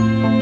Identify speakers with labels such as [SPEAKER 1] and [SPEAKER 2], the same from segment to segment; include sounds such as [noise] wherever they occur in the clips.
[SPEAKER 1] お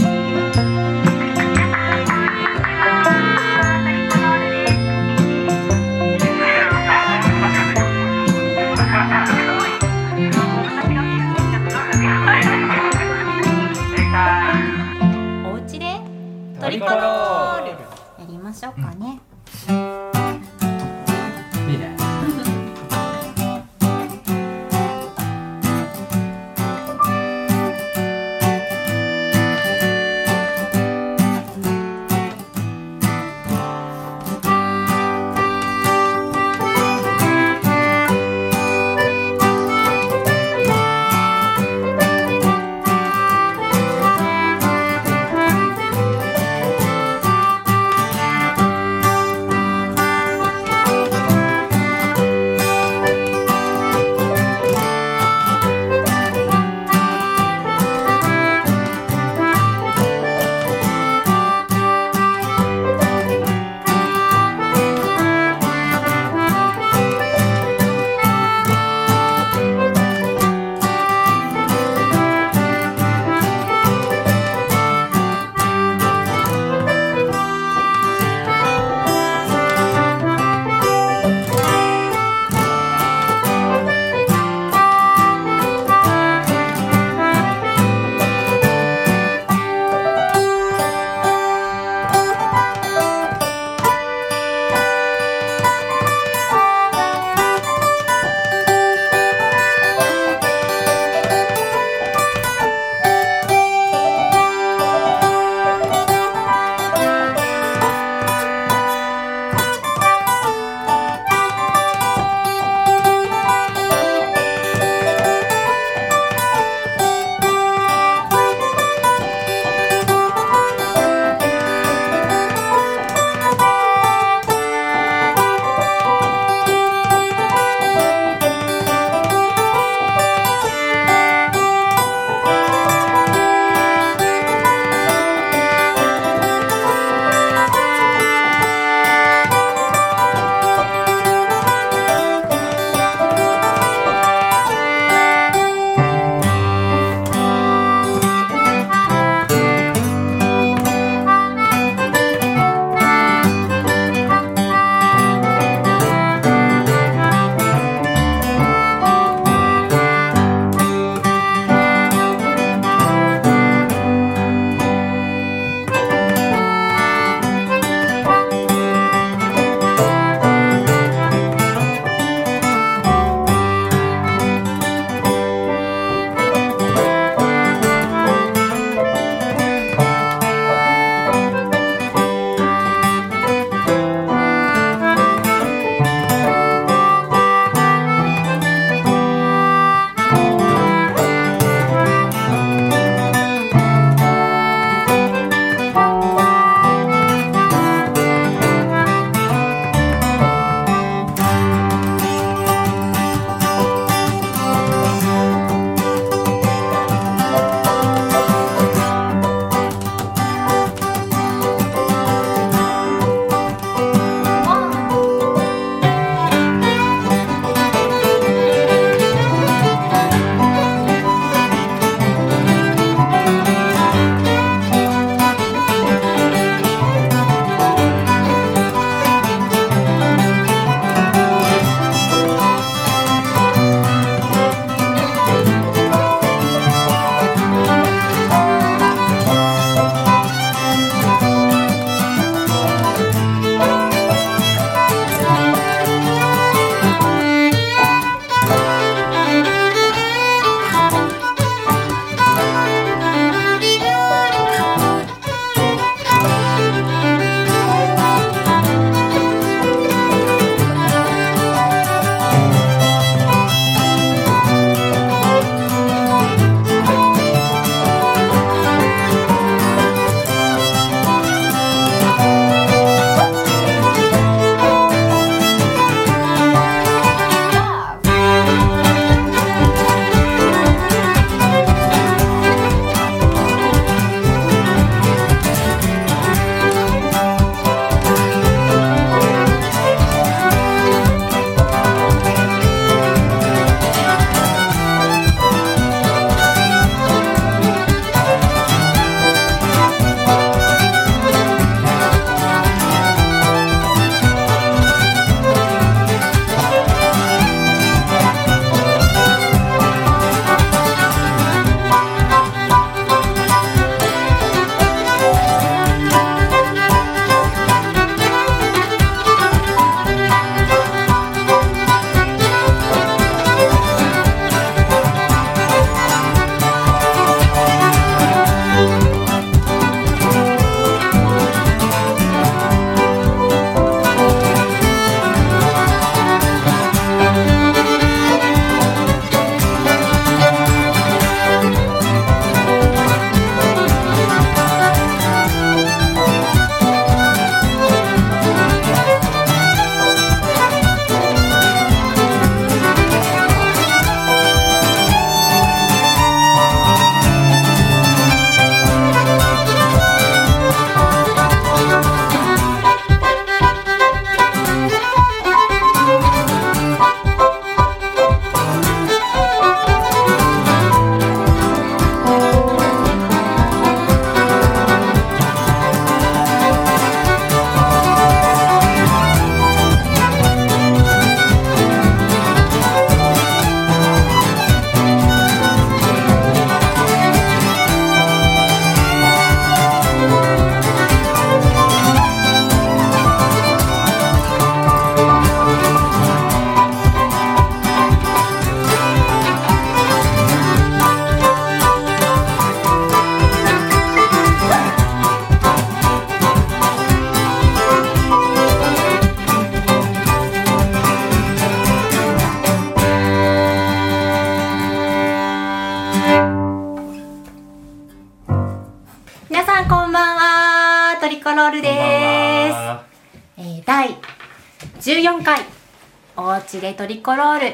[SPEAKER 1] トリコロール。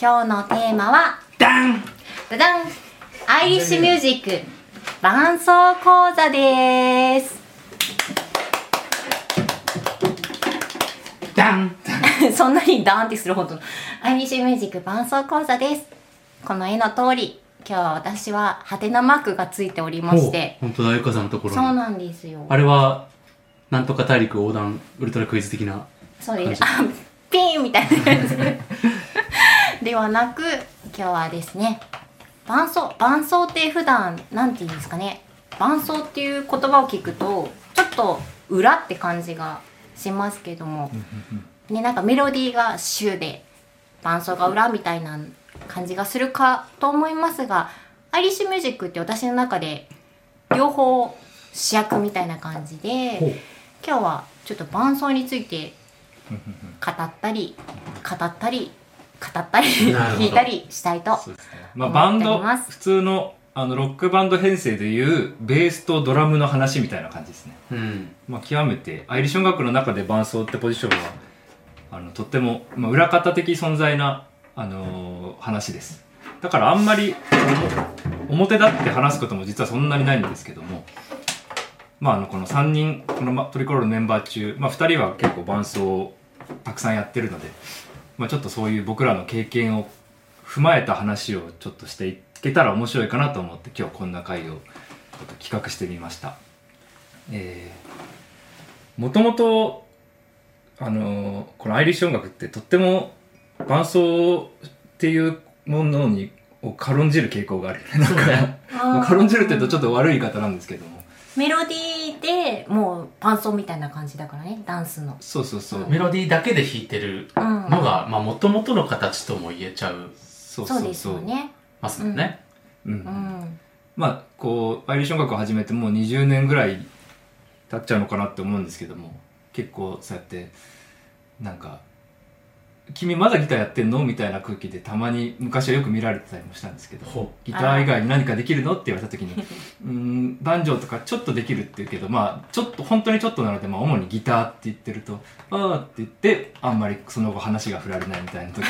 [SPEAKER 1] 今日のテーマは
[SPEAKER 2] ダン！
[SPEAKER 1] ダダン！アイリッシュミュージック。伴奏講座です。
[SPEAKER 2] ダン！[laughs]
[SPEAKER 1] そんなにダーンってするほどの。アイリッシュミュージック伴奏講座です。この絵の通り今日は私はハテナマークがついておりまして。
[SPEAKER 3] 本当だゆかさんのところに。
[SPEAKER 1] そうなんですよ。
[SPEAKER 3] あれはなんとか大陸横断ウルトラクイズ的な
[SPEAKER 1] そうです。あ、ピーンみたいな感じで。[laughs] ではなく、今日はですね、伴奏、伴奏って普段、なんて言うんですかね。伴奏っていう言葉を聞くと、ちょっと裏って感じがしますけども、ね、なんかメロディーが週で、伴奏が裏みたいな感じがするかと思いますが、アイリッシュミュージックって私の中で、両方主役みたいな感じで、今日はちょっと伴奏について語ったり語ったり語ったり
[SPEAKER 3] なるほど。
[SPEAKER 1] 聞いたりしたいと
[SPEAKER 2] まあバンド普通のあのロックバンド編成でいうベースとドラムの話みたいな感じですね。
[SPEAKER 3] うん。
[SPEAKER 2] まあ極めてアイリッシュ音楽の中で伴奏ってポジションはあのとっても、まあ、裏方的存在な、あのー話です。だからあんまりお表立って話すことも実はそんなにないんですけどもまあ、あのこの3人このまトリコロールのメンバー中、まあ、2人は結構伴奏をたくさんやってるので、まあ、ちょっとそういう僕らの経験を踏まえた話をちょっとしていけたら面白いかなと思って今日こんな回をちょっと企画してみました。えー、もともとあのーこのアイリッシュ音楽ってとっても伴奏っていうものにを軽んじる傾向がある。なんかまあ軽んじるって言うとちょっと悪い言い方なんですけども。
[SPEAKER 1] メロディーでもう伴奏みたいな感じだからねダンスの。
[SPEAKER 2] そうそうそう。
[SPEAKER 3] メロディーだけで弾いてる
[SPEAKER 1] うん。
[SPEAKER 3] のがまあ元々の形とも言えちゃう。
[SPEAKER 2] そ
[SPEAKER 1] そうですよ。ね。
[SPEAKER 3] ますもんね、
[SPEAKER 2] うん。
[SPEAKER 1] うん。
[SPEAKER 2] まあこうアイリッシュ音楽を始めてもう20年ぐらい経っちゃうのかなって思うんですけども結構そうやってなんか「君まだギターやってんの?」みたいな空気でたまに昔はよく見られてたりもしたんですけど
[SPEAKER 3] ほ
[SPEAKER 2] ギター以外に何かできるの？って言われた時に「[laughs] うーんバンジョーとかちょっとできる」って言うけどまあちょっと本当にちょっとなので、まあ、主にギターって言ってると「ああ」って言ってあんまりその後話が振られないみたいな時も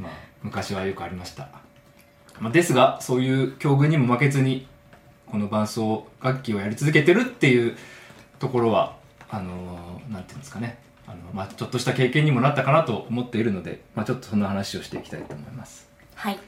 [SPEAKER 2] [laughs] まあ昔はよくありました、まあ、ですがそういう境遇にも負けずにこの伴奏楽器をやり続けてるっていうところはあのーなんていうんですかねあの、まあ、ちょっとした経験にもなったかなと思っているので、まあ、ちょっとそんな話をしていきたいと思います。
[SPEAKER 1] はい。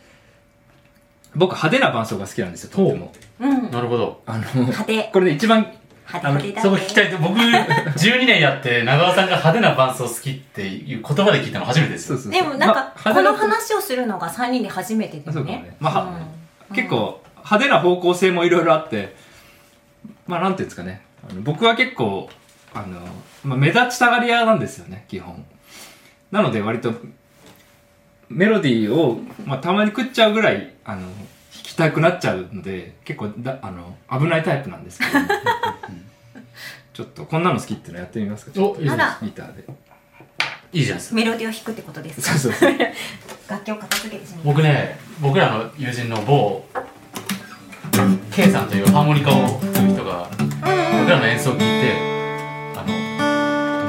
[SPEAKER 2] 僕派手な伴奏が好きなんですよとっても。
[SPEAKER 1] う。ん。
[SPEAKER 3] なるほど。
[SPEAKER 2] あの
[SPEAKER 1] 派手。
[SPEAKER 2] これね一番
[SPEAKER 1] 派手派手だ
[SPEAKER 3] そこ聞きたいと僕 [laughs] 12年やって長尾さんが派手な伴奏好きっていう言葉で聞いたの初めてですよ。
[SPEAKER 2] そうそう
[SPEAKER 1] でもなんか
[SPEAKER 2] まあ
[SPEAKER 1] この
[SPEAKER 2] 派手な
[SPEAKER 1] 話をするのが3人で初めてだ
[SPEAKER 2] そうかも
[SPEAKER 1] よね。
[SPEAKER 2] ねまあは
[SPEAKER 1] うん。
[SPEAKER 2] 結構派手な方向性もいろいろあってまあなんていうんですかね。あの僕は結構あの、まあ、目立ちたがり屋なんですよね基本。なので割とメロディーを、まあ、たまに食っちゃうぐらいあの弾きたくなっちゃうので結構だあの危ないタイプなんですけど。[laughs] ちょっとこんなの好きっていうのやってみますか。
[SPEAKER 3] おいいじゃない
[SPEAKER 1] あら。
[SPEAKER 2] ギターで。
[SPEAKER 3] いいじゃないですか。
[SPEAKER 1] メロディーを弾くってことですか？
[SPEAKER 2] そうそうそう。
[SPEAKER 1] 楽器を片付けてしまう
[SPEAKER 3] 僕ね僕らの友人の某 K さんというハーモニカを吹く人が僕らの演奏を聞いて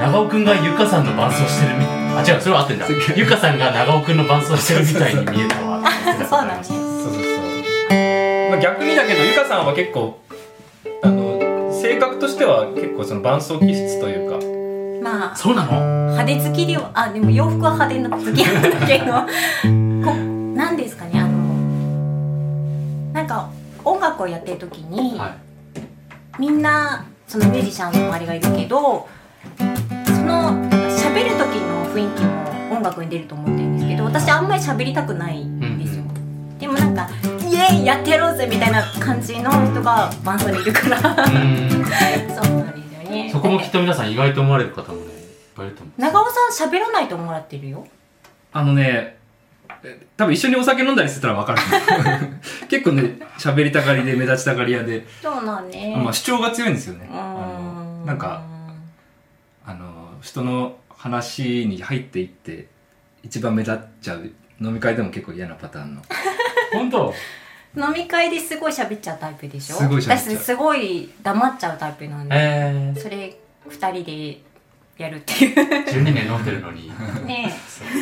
[SPEAKER 3] 長尾くんがゆかさんの伴奏してるみあ違うそれは合ってんだゆかさんが長尾くんの伴奏してるみたいに見えたわ。って言ってた
[SPEAKER 1] そう
[SPEAKER 2] そうそうそう。まあ、逆にだけど、ゆかさんは結構、あの、性格としては結構その伴奏気質というか、
[SPEAKER 1] まあ
[SPEAKER 3] そうなの？
[SPEAKER 1] 派手好きではあでも洋服は派手な好きなんだけど。こなんですかねあのなんか音楽をやってる時に、
[SPEAKER 3] はい。
[SPEAKER 1] みんなそのミュージシャンの周りがいるけどその喋る時の雰囲気も音楽に出ると思ってるんですけど私あんまり喋りたくないんですよ、でもなんか「イエーイやってやろうぜ!」みたいな感じの人が伴奏にいるから。[laughs] そうなんですよね。
[SPEAKER 3] そこもきっと皆さん意外と思われる方もねいっぱいいると思う
[SPEAKER 1] 長尾さん喋らないと思われてるよ。
[SPEAKER 2] あのね、え多分一緒にお酒飲んだりしてたら分かる [laughs] 結構ね、喋りたがりで目立ちたがり屋で、
[SPEAKER 1] そうなんね
[SPEAKER 2] まあ主張が強いんですよね。なんか、あの、人の話に入っていって、一番目立っちゃう飲み会でも結構嫌なパターンの。[laughs]
[SPEAKER 3] 本当？
[SPEAKER 1] 飲み会ですごい喋っちゃうタイプでしょ？
[SPEAKER 2] すごい喋っちゃう。
[SPEAKER 1] 私すごい黙っちゃうタイプなんで、
[SPEAKER 3] えー、
[SPEAKER 1] それ二人でやるっていう。
[SPEAKER 3] 12年飲んでるのに。[laughs]
[SPEAKER 1] ね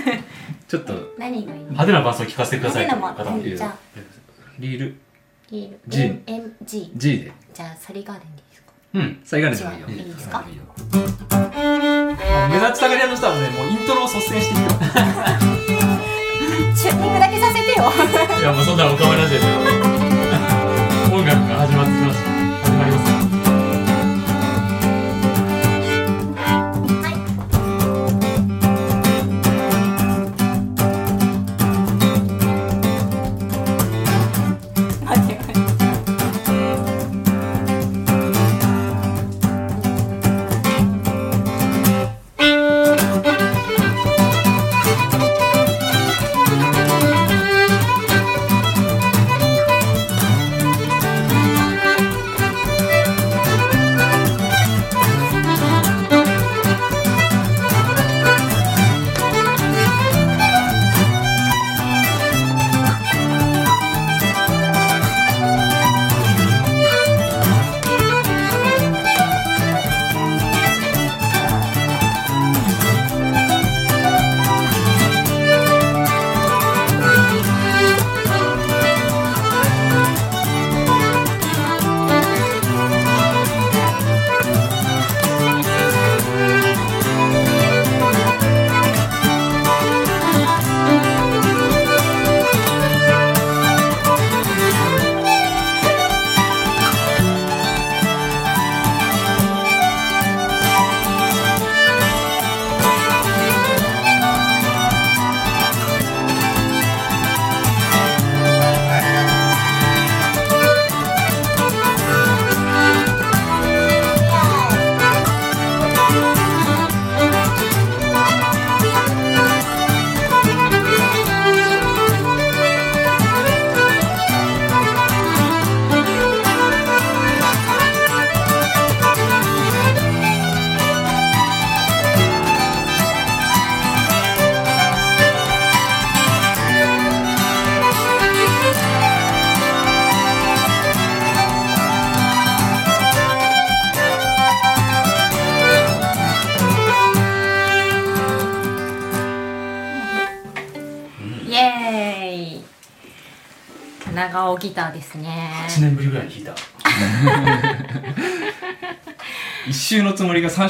[SPEAKER 1] [laughs]
[SPEAKER 2] ちょっと。
[SPEAKER 1] え何がいい？の
[SPEAKER 3] 派手な伴奏聞かせてください
[SPEAKER 1] 派手な
[SPEAKER 3] という方も
[SPEAKER 1] もんじゃあ。
[SPEAKER 2] リール。
[SPEAKER 1] リール。
[SPEAKER 2] G
[SPEAKER 1] M G
[SPEAKER 2] G で。
[SPEAKER 1] じゃあサリガーデンでいいですか？
[SPEAKER 3] うん。
[SPEAKER 2] 最後まででもいいよ。
[SPEAKER 1] いいですか？
[SPEAKER 2] いいよ
[SPEAKER 4] 目立ちたがり屋の人はねもうイントロを率先していくよ
[SPEAKER 1] チューニングだけさせてよ。
[SPEAKER 3] いやもうそんなおかわりラジオで音楽が始まって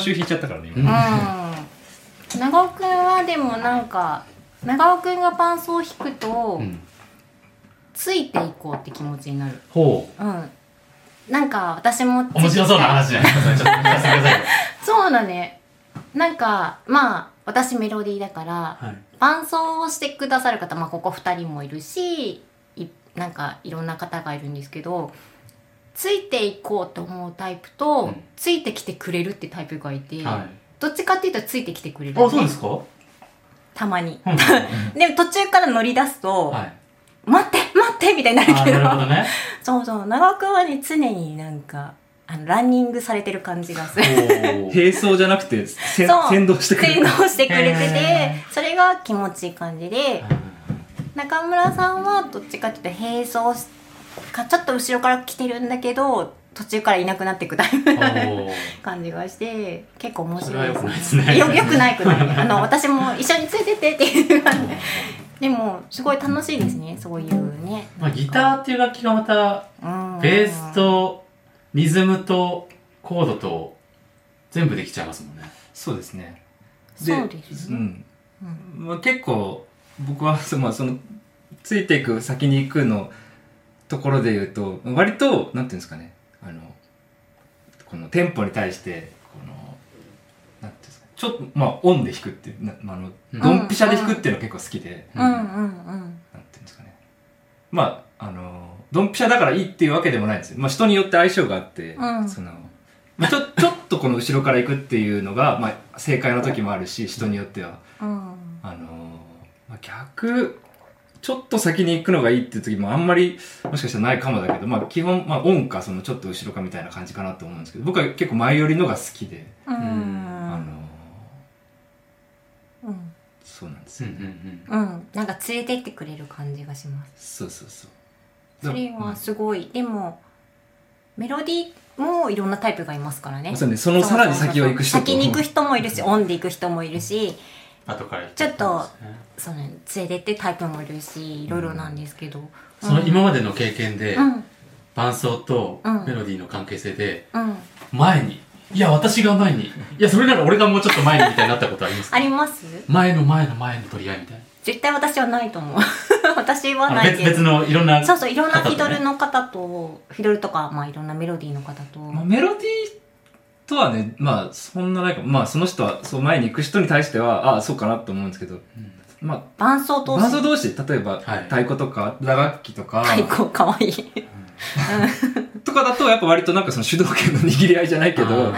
[SPEAKER 2] のつもりが三周引いちゃったからね
[SPEAKER 1] うん。
[SPEAKER 2] 今
[SPEAKER 1] 長尾くんはでもなんか長尾くんが伴奏を弾くと、
[SPEAKER 3] うん。
[SPEAKER 1] ついていこうって気持ちになる。
[SPEAKER 3] ほ
[SPEAKER 1] う。ん。なんか私も
[SPEAKER 3] う面白そうな話じゃない。ですかちょっと聞かせてくださいよ。[laughs]
[SPEAKER 1] そうだね。なんかまあ私メロディーだから
[SPEAKER 3] はい。
[SPEAKER 1] 伴奏をしてくださる方、まあ、ここ2人もいるしいなんかいろんな方がいるんですけどついていこうと思うタイプと、
[SPEAKER 3] うん。
[SPEAKER 1] ついてきてくれるってタイプがいて、
[SPEAKER 3] はい。
[SPEAKER 1] どっちかっていうとついてきてくれる、
[SPEAKER 3] あそうですか？
[SPEAKER 1] たまに。
[SPEAKER 3] うん [laughs]
[SPEAKER 1] でも途中から乗り出すと、
[SPEAKER 3] はい。
[SPEAKER 1] 待って待ってみたいになる
[SPEAKER 3] あ
[SPEAKER 1] けど。
[SPEAKER 3] なるほどね。[laughs]
[SPEAKER 1] そうそう。長尾くんはね常になんかあのランニングされてる感じがする。[laughs]
[SPEAKER 2] 並走じゃなくてせ
[SPEAKER 1] そう。
[SPEAKER 2] 先導してくれ
[SPEAKER 1] 洗
[SPEAKER 2] る
[SPEAKER 1] 脳してくれて
[SPEAKER 3] へ
[SPEAKER 1] てそれが気持ちいい感じで。中村さんはどっちかっていうと並走しかちょっと後ろから来てるんだけど途中からいなくなっていくタイプ [laughs] 感じがして結構面白いで
[SPEAKER 3] 良くないですすね。
[SPEAKER 1] よよくないくない。[laughs] あの私も一緒に連れてってっていう感じ。でもすごい楽しいですね。そういうね、
[SPEAKER 3] まあ、ギターっていう楽器がまた
[SPEAKER 1] うん。
[SPEAKER 3] ベースとリズムとコードと全部できちゃいますもんね。
[SPEAKER 2] そうですね。
[SPEAKER 1] そうですね。
[SPEAKER 2] うん。まあ、結構僕はそ,、まあ、そのついていく先に行くのところで言うと割となんていうんですかね。あのこのテンポに対してこのなんていうんですかちょっとまあオンで弾くっていうなあの
[SPEAKER 3] うん。
[SPEAKER 2] ドンピシャで弾くっていうのが結構好きで、
[SPEAKER 1] うんうんうん。
[SPEAKER 2] なんていうんですかね。まああのドンピシャだからいいっていうわけでもないんですよ、まあ、人によって相性があって、
[SPEAKER 1] うん。
[SPEAKER 2] そのまあ、ちょちょっとこの後ろから行くっていうのが、まあ、正解の時もあるし人によっては。
[SPEAKER 1] うん。
[SPEAKER 2] あのまあ、逆ちょっと先に行くのがいいっていう時もあんまりもしかしたらないかもだけど、まあ、基本、まあ、オンかそのちょっと後ろかみたいな感じかなと思うんですけど僕は結構前寄りのが好きで、
[SPEAKER 1] うん。
[SPEAKER 2] あの
[SPEAKER 1] うん。
[SPEAKER 2] そうなんです
[SPEAKER 3] うん
[SPEAKER 2] よね、
[SPEAKER 3] うんうん
[SPEAKER 1] うん。なんか連れてってくれる感じがします。
[SPEAKER 2] そうそうそう。
[SPEAKER 1] それはすごい、でもメロディーもいろんなタイプがいますからね。
[SPEAKER 2] そうねそのさらに先を行く人と。
[SPEAKER 1] 先に行く人もいるしオンで行く人もいるし
[SPEAKER 3] 後から
[SPEAKER 1] ちょっとその連れてってタイプもいるしいろいろなんですけど、
[SPEAKER 3] その今までの経験で、
[SPEAKER 1] うん。
[SPEAKER 3] 伴奏と
[SPEAKER 1] うん。
[SPEAKER 3] メロディーの関係性で
[SPEAKER 1] うん。
[SPEAKER 3] 前にいや私が前にいやそれなら俺がもうちょっと前にみたいになったことありますか？
[SPEAKER 1] あります？
[SPEAKER 3] 前の前の前の取り合いみたいな。
[SPEAKER 1] 絶対私はないと思う。[laughs] 私はないけど。
[SPEAKER 3] 別別のいろんな
[SPEAKER 1] そうそういろんなフィドルの方とフィドルとかまあいろんなメロディーの方と、
[SPEAKER 2] まあ、メロディーとはねまあそんなないかまあその人はそう前に行く人に対してはああそうかなと思うんですけど、まあ
[SPEAKER 1] 伴奏同士。
[SPEAKER 2] 伴奏同士例えば、
[SPEAKER 3] はい。
[SPEAKER 2] 太鼓とか打楽器とか、
[SPEAKER 1] 太鼓かわいい。
[SPEAKER 2] とかだとやっぱ割となんかその主導権の握り合いじゃないけど。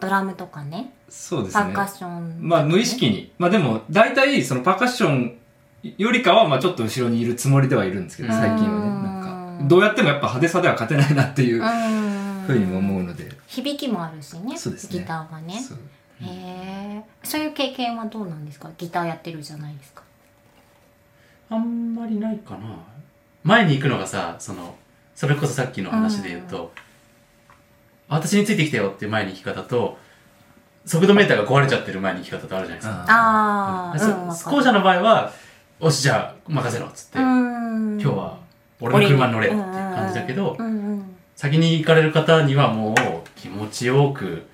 [SPEAKER 1] ドラムとかね。
[SPEAKER 2] そうですね。
[SPEAKER 1] パーカッション、
[SPEAKER 2] まあ無意識に。まあでも大体そのパーカッションよりかはまあちょっと後ろにいるつもりではいるんですけど最近はね。
[SPEAKER 1] うん。
[SPEAKER 2] なんかどうやってもやっぱ派手さでは勝てないなっていう
[SPEAKER 1] うん
[SPEAKER 2] ふうにも思うので。
[SPEAKER 1] 響きもあるしね
[SPEAKER 2] そうですね。
[SPEAKER 1] ギターはね。
[SPEAKER 2] そう。
[SPEAKER 1] へえそういう経験はどうなんですか？ギターやってるじゃないですか。
[SPEAKER 3] あんまりないかな。前に行くのがさそのそれこそさっきの話で言うと、私についてきてよっていう前に行き方と速度メーターが壊れちゃってる前に行き方とあるじゃないですか、
[SPEAKER 1] ああ、
[SPEAKER 3] そ
[SPEAKER 1] うん、
[SPEAKER 3] 後者の場合は「おしじゃあ任せろ」っつって、
[SPEAKER 1] うん。
[SPEAKER 3] 今日は俺の車に乗れっていう感じだけど、
[SPEAKER 1] うんうん
[SPEAKER 3] 先に行かれる方にはもう気持ちよく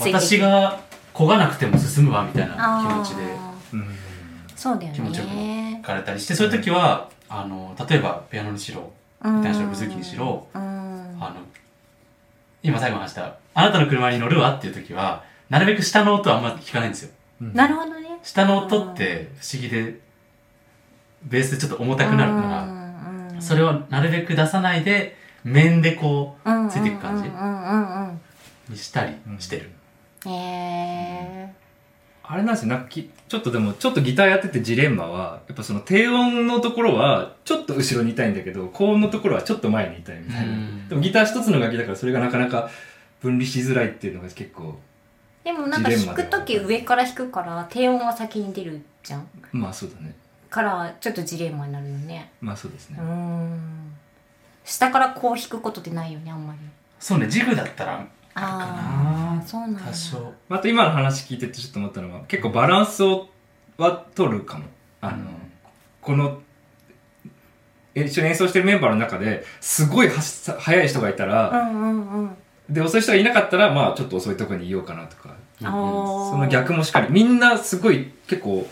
[SPEAKER 3] 私が漕がなくても進むわみたいな気
[SPEAKER 1] あ
[SPEAKER 3] 持ちで。
[SPEAKER 1] ー
[SPEAKER 2] うん
[SPEAKER 1] そうだよ
[SPEAKER 3] 気持ちよく
[SPEAKER 1] ね
[SPEAKER 3] 行かれたりしてそういう時はあの例えばピアノにしろ
[SPEAKER 1] ギタ
[SPEAKER 3] ギターにしろブズーキにしろ
[SPEAKER 1] うん。
[SPEAKER 3] あの今最後の話した「あなたの車に乗るわ」っていう時はなるべく下の音はあんま聞かないんですよ。
[SPEAKER 1] なるほどね。
[SPEAKER 3] 下の音って不思議でベースでちょっと重たくなるから
[SPEAKER 1] ら
[SPEAKER 3] それをなるべく出さないで面でこ
[SPEAKER 1] を
[SPEAKER 3] ついていく感じ
[SPEAKER 1] うんうん。うんうん
[SPEAKER 3] うにしたりしてる、
[SPEAKER 1] うんへえ
[SPEAKER 2] あれなんですよなんかきちょっとでもちょっとギターやっててジレンマはやっぱその低音のところはちょっと後ろにいたいんだけど高音のところはちょっと前にいたいみたいな。
[SPEAKER 3] うん。
[SPEAKER 2] でもギター一つの楽器だからそれがなかなか分離しづらいっていうのが結構
[SPEAKER 1] でもなんか弾く時上から弾くから低音は先に出るじゃん。
[SPEAKER 2] まあそうだね。
[SPEAKER 1] からちょっとジレンマになるよね。
[SPEAKER 2] まあそうですね。
[SPEAKER 1] うーん下からこう弾くことってないよねあんまり。
[SPEAKER 3] そうねジグだったら
[SPEAKER 1] ああそうなんだ。
[SPEAKER 3] 多少。
[SPEAKER 2] あと今の話聞いててちょっと思ったのは結構バランスをは取るかも。あの、このえ一緒に演奏してるメンバーの中ですごいはし速い人がいた
[SPEAKER 1] う
[SPEAKER 2] ら、
[SPEAKER 1] んうんうん。
[SPEAKER 2] で遅い人がいなかったらまあちょっと遅いとこにいようかなとか。
[SPEAKER 3] うん
[SPEAKER 2] その逆もしっかりみんなすごい結構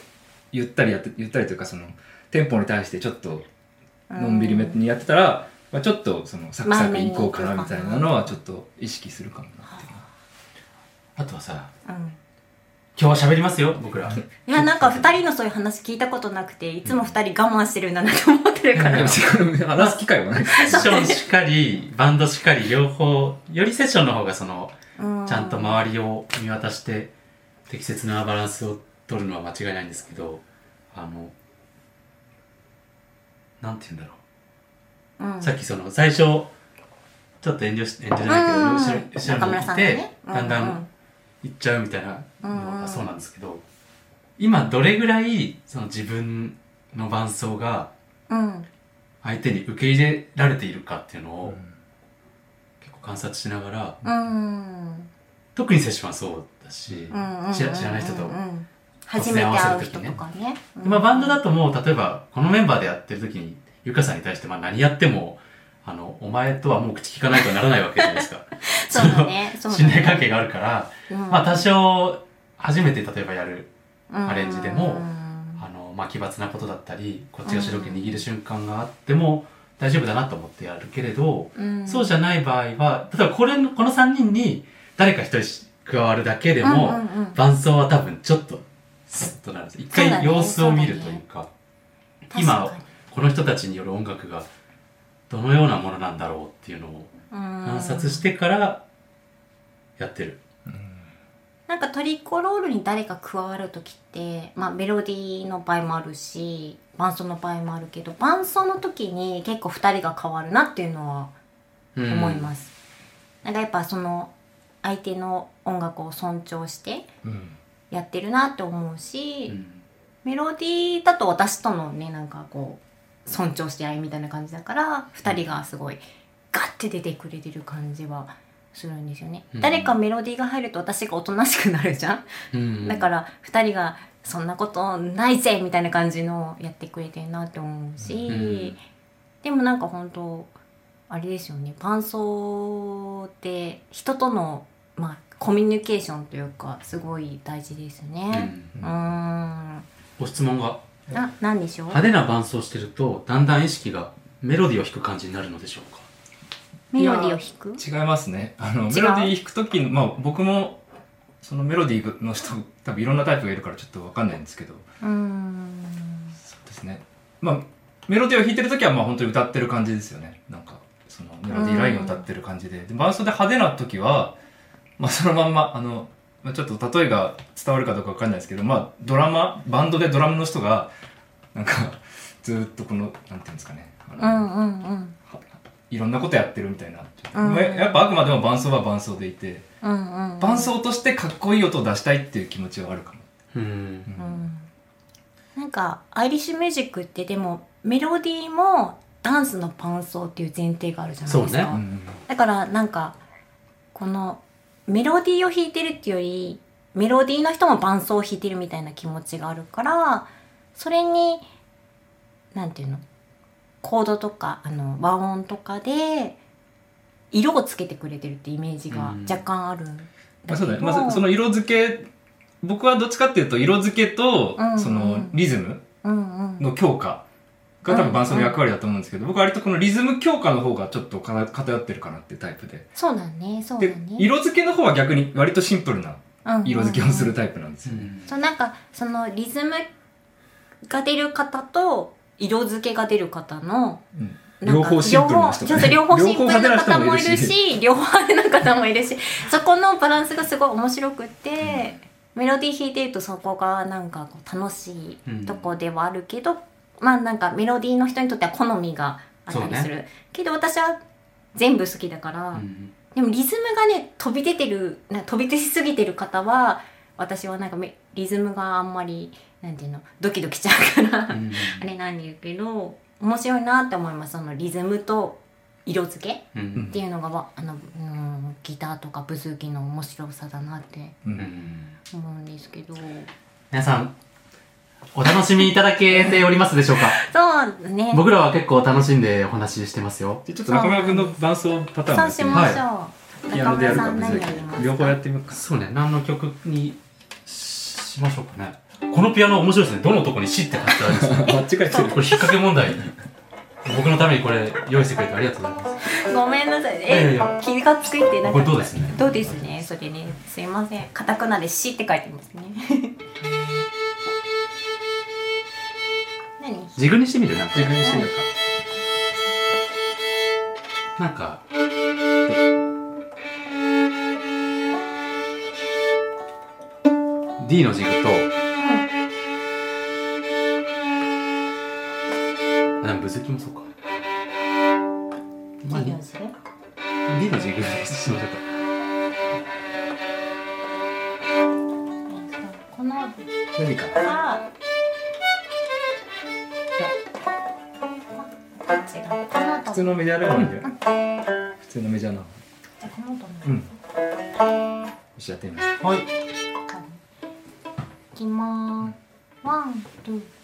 [SPEAKER 2] ゆったりやってゆったりというかそのテンポに対してちょっとのんびりめにやってたら、まあ、ちょっとそのサクサクいこうかなみたいなのはちょっと意識するかもなっていう。
[SPEAKER 3] あとはさ
[SPEAKER 1] うん。
[SPEAKER 3] 今日は喋りますよ僕ら。
[SPEAKER 1] いやなんか二人のそういう話聞いたことなくていつも二人我慢してるんだなと思ってるから。
[SPEAKER 2] 話す機会はない。
[SPEAKER 3] セッションしっかりバンドしっかり両方よりセッションの方がその
[SPEAKER 1] うん。
[SPEAKER 3] ちゃんと周りを見渡して適切なバランスを取るのは間違いないんですけどあのなんて言うんだろう
[SPEAKER 1] うん。
[SPEAKER 3] さっきその最初ちょっと遠慮し遠慮じゃないけど
[SPEAKER 1] うん
[SPEAKER 3] 後ろ後ろに行って、
[SPEAKER 1] ね。
[SPEAKER 3] だんだ
[SPEAKER 1] うん
[SPEAKER 3] ん。行っちゃうみたいなのがそうなんですけど、今どれぐらいその自分の伴奏が
[SPEAKER 1] うん。
[SPEAKER 3] 相手に受け入れられているかっていうのを結構観察しながら
[SPEAKER 1] うん
[SPEAKER 3] 特にセッションはそうだし、
[SPEAKER 1] うんうん
[SPEAKER 3] 知ら知らない人と、
[SPEAKER 1] うん初めて会う人とかね。
[SPEAKER 3] まあ、バンドだともう例えばこのメンバーでやってる時にゆかさんに対してまあ何やってもあのお前とはもう口聞かないとならないわけじゃないですか。[laughs]
[SPEAKER 1] そうだね。そうだね。
[SPEAKER 3] 信頼関係があるから、
[SPEAKER 1] うん。
[SPEAKER 3] まあ多少初めて例えばやる
[SPEAKER 1] うん。
[SPEAKER 3] アレンジでも
[SPEAKER 1] うん
[SPEAKER 3] あの、まあ、奇抜なことだったりこっちが主導権握る瞬間があっても大丈夫だなと思ってやるけれど、
[SPEAKER 1] うん。
[SPEAKER 3] そうじゃない場合は例えばこれのこの3人に誰か一人加わるだけでも、
[SPEAKER 1] うんうんうん。
[SPEAKER 3] 伴奏は多分ちょっとスッとなるんです。一
[SPEAKER 1] そうだね。
[SPEAKER 3] 回様子を見るというか今この人たちによる音楽がどのようなものなんだろうっていうのを
[SPEAKER 1] うん。
[SPEAKER 3] 観察してからやってる。
[SPEAKER 1] なんかトリコロールに誰か加わる時って、まあ、メロディーの場合もあるし伴奏の場合もあるけど伴奏の時に結構2人が変わるなっていうのは思います、なんかやっぱその相手の音楽を尊重して
[SPEAKER 2] うん。
[SPEAKER 1] やってるなって思うし、
[SPEAKER 3] うん。
[SPEAKER 1] メロディーだと私とのねなんかこう尊重し合いみたいな感じだから2人がすごいガッて出てくれてる感じはするんですよね、
[SPEAKER 3] うん。
[SPEAKER 1] 誰かメロディーが入ると私がおとなしくなるじゃん、
[SPEAKER 3] うん。
[SPEAKER 1] だから2人が「そんなことないぜ!」みたいな感じのやってくれてるなって思うし、
[SPEAKER 3] うん。
[SPEAKER 1] でもなんか本当あれですよね。伴奏って人との、まあ、コミュニケーションというかすごい大事ですね。
[SPEAKER 3] うん。
[SPEAKER 1] うーん。
[SPEAKER 3] ご質問が
[SPEAKER 1] あ何でしょう？
[SPEAKER 3] 派手な伴奏してるとだんだん意識がメロディーを弾く感じになるのでしょうか？
[SPEAKER 1] メロディーを弾く？
[SPEAKER 2] 違いますね。あのメロディー弾く時のまあ僕もそのメロディーの人多分いろんなタイプがいるからちょっとわかんないんですけど。
[SPEAKER 1] うーん。
[SPEAKER 2] そうですね。まあメロディーを弾いてる時はまあ本当に歌ってる感じですよね。なんかそのメロディーラインを歌ってる感じで。で伴奏で派手な時は、まあ、そのまんまあの、まあ、ちょっと例えが伝わるかどうかわかんないですけどまあドラマバンドでドラムの人がなんかずーっとこのなんていうんですかね
[SPEAKER 1] うんうんうん。
[SPEAKER 2] いろんなことやってるみたいな、
[SPEAKER 1] うん。
[SPEAKER 2] やっぱあくまでも伴奏は伴奏でいて
[SPEAKER 1] うんうん
[SPEAKER 2] 伴奏としてかっこいい音を出したいっていう気持ちはあるかも、
[SPEAKER 3] うん。
[SPEAKER 1] うん。なんかアイリッシュミュージックってでもメロディーもダンスの伴奏っていう前提があるじゃないですか、
[SPEAKER 3] そうね。
[SPEAKER 1] だからなんかこのメロディーを弾いてるっていうよりメロディーの人も伴奏を弾いてるみたいな気持ちがあるからそれになんていうの？コードとかあの和音とかで色をつけてくれてるってイメージが若干あるんだ
[SPEAKER 2] まあ、
[SPEAKER 1] けど、
[SPEAKER 2] そうだね、まあ、その色付け僕はどっちかっていうと色付けと
[SPEAKER 1] うんうん。
[SPEAKER 2] そのリズム
[SPEAKER 1] うんうん。
[SPEAKER 2] の強化が多分伴奏の役割だと思うんですけど僕は割とこのリズム強化の方がちょっとか偏ってるかなっていうタイプで。
[SPEAKER 1] そうだねそうだ
[SPEAKER 2] で
[SPEAKER 1] ね。
[SPEAKER 2] 色付けの方は逆に割とシンプルな
[SPEAKER 1] うん。うんうん
[SPEAKER 2] 色付けをするタイプなんですよ、
[SPEAKER 1] そうなんかそのリズムが出る方と色付けが出る方の
[SPEAKER 2] 両方シンプルな人
[SPEAKER 1] 両方シンプルな方もいるし両方派手な方もいるしそこのバランスがすごい面白くって、メロディー弾いてるとそこがなんかこう楽しいとこではあるけど、まあなんかメロディーの人にとっては好みがあったりする、けど私は全部好きだから、
[SPEAKER 3] うん
[SPEAKER 1] でもリズムがね飛び出てるな飛び出しすぎてる方は私はなんかめリズムがあんまりなんていうのドキドキしちゃうから、
[SPEAKER 3] うん
[SPEAKER 1] あれなんですけど面白いなって思います。そのリズムと色付け
[SPEAKER 3] うん
[SPEAKER 1] っていうのがわあの、うん、ギターとかブズーキの面白さだなって
[SPEAKER 2] う
[SPEAKER 3] うんん。
[SPEAKER 1] 思うんですけど。
[SPEAKER 3] 皆さんお楽しみいただけておりますでしょうか？
[SPEAKER 1] そうね。
[SPEAKER 3] 僕らは結構楽しんでお話ししてますよ。
[SPEAKER 2] でちょっと中村君の伴奏パターン
[SPEAKER 1] そう
[SPEAKER 2] も
[SPEAKER 1] しましょう、
[SPEAKER 2] はい。ピアノでやるか
[SPEAKER 1] 中村さん
[SPEAKER 2] 別に両方やってみようか
[SPEAKER 3] そうね何の曲にしましょうかね。このピアノ面白いですね。どのとこに「し」って貼ってあるんです？か [laughs]
[SPEAKER 2] 間違えてる。
[SPEAKER 3] これ引っ掛け問題。僕のためにこれ用意してくれてありがとうございます。
[SPEAKER 1] ごめんなさい
[SPEAKER 3] いやい
[SPEAKER 1] え
[SPEAKER 3] や。
[SPEAKER 1] 気がついてなかった。
[SPEAKER 3] これどうですね？
[SPEAKER 1] どうですね？それねすいません。カタカナで「し」って書いてますね
[SPEAKER 3] ジグにしてみる？なんか。
[SPEAKER 2] 自分にしてみようか。
[SPEAKER 3] なんか「D」のジグとあでもブズキもそうかの
[SPEAKER 1] 後
[SPEAKER 2] 普通のメジャーレベルで普通のメジャーなの。
[SPEAKER 1] この？後
[SPEAKER 2] うん。よしやってみます
[SPEAKER 3] はい。
[SPEAKER 1] い。きまーす。ワン、ツー「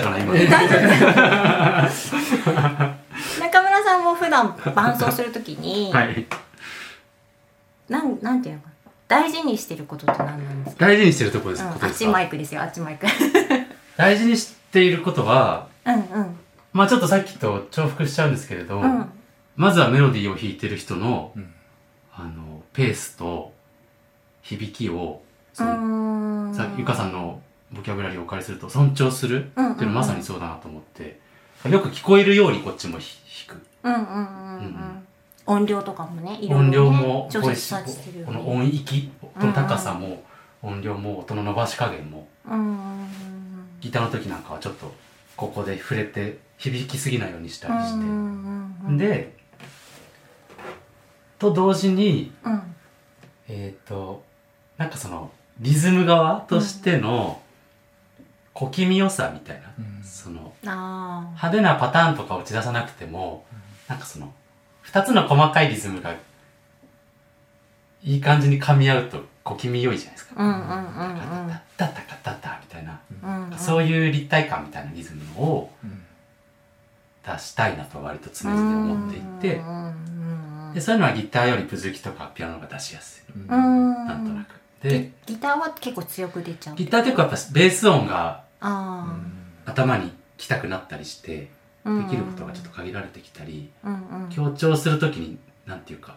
[SPEAKER 3] ったかな今
[SPEAKER 1] 中村さんも普段伴奏するときに、
[SPEAKER 3] はい。
[SPEAKER 1] なんなんていうのかな？大事にしてることって何なんですか、
[SPEAKER 3] 大事にしてるところです,、
[SPEAKER 1] うん、あっちマイクですよ。あっちマイク。[laughs]
[SPEAKER 3] 大事にしていることは
[SPEAKER 1] うんうん。
[SPEAKER 3] まあちょっとさっきと重複しちゃうんですけれど、
[SPEAKER 1] うん。
[SPEAKER 3] まずはメロディーを弾いてる人の、
[SPEAKER 2] うん。
[SPEAKER 3] あのペースと響きを
[SPEAKER 1] う
[SPEAKER 3] そのさゆかさんのボキャブラリーをお借りすると尊重するって
[SPEAKER 1] うんうん。うん
[SPEAKER 3] いうのはまさにそうだなと思って、よく聞こえるようにこっちもひ弾く。
[SPEAKER 1] うんうんうんうん音量とかもねいろいろ、ね、
[SPEAKER 3] 音量も
[SPEAKER 1] 調節されてるよね。
[SPEAKER 3] この音域音の高さも、音量も音の伸ばし加減も。
[SPEAKER 1] うんうんうん
[SPEAKER 3] ギターの時なんかはちょっとここで触れて響きすぎないようにしたりして、
[SPEAKER 1] うんうんうん
[SPEAKER 3] でと同時に
[SPEAKER 1] うん。
[SPEAKER 3] えっ、となんかそのリズム側としての小気味良さみたいな、
[SPEAKER 2] うん。
[SPEAKER 3] その
[SPEAKER 1] あ
[SPEAKER 3] 派手なパターンとか打ち出さなくても、なんかその2つの細かいリズムがいい感じに噛み合うと小気味良いじゃないですか。タッタッタカタッタみたいな、
[SPEAKER 1] うんうん
[SPEAKER 3] そういう立体感みたいなリズムを
[SPEAKER 2] うん
[SPEAKER 3] 出したいなと割と常々思っていて
[SPEAKER 1] うんうん
[SPEAKER 3] でそういうのはギターよりプズキとかピアノの方が出しやすい、
[SPEAKER 2] うん
[SPEAKER 1] うん
[SPEAKER 3] なんとなく
[SPEAKER 1] ギ
[SPEAKER 3] で
[SPEAKER 1] ギターは結構強く出ちゃう
[SPEAKER 3] ギター結構やっぱベース音が
[SPEAKER 1] あ
[SPEAKER 3] 頭に来たくなったりして
[SPEAKER 1] あ
[SPEAKER 3] できることがちょっと限られてきたり
[SPEAKER 1] うんうん。
[SPEAKER 3] 強調するときになんていうか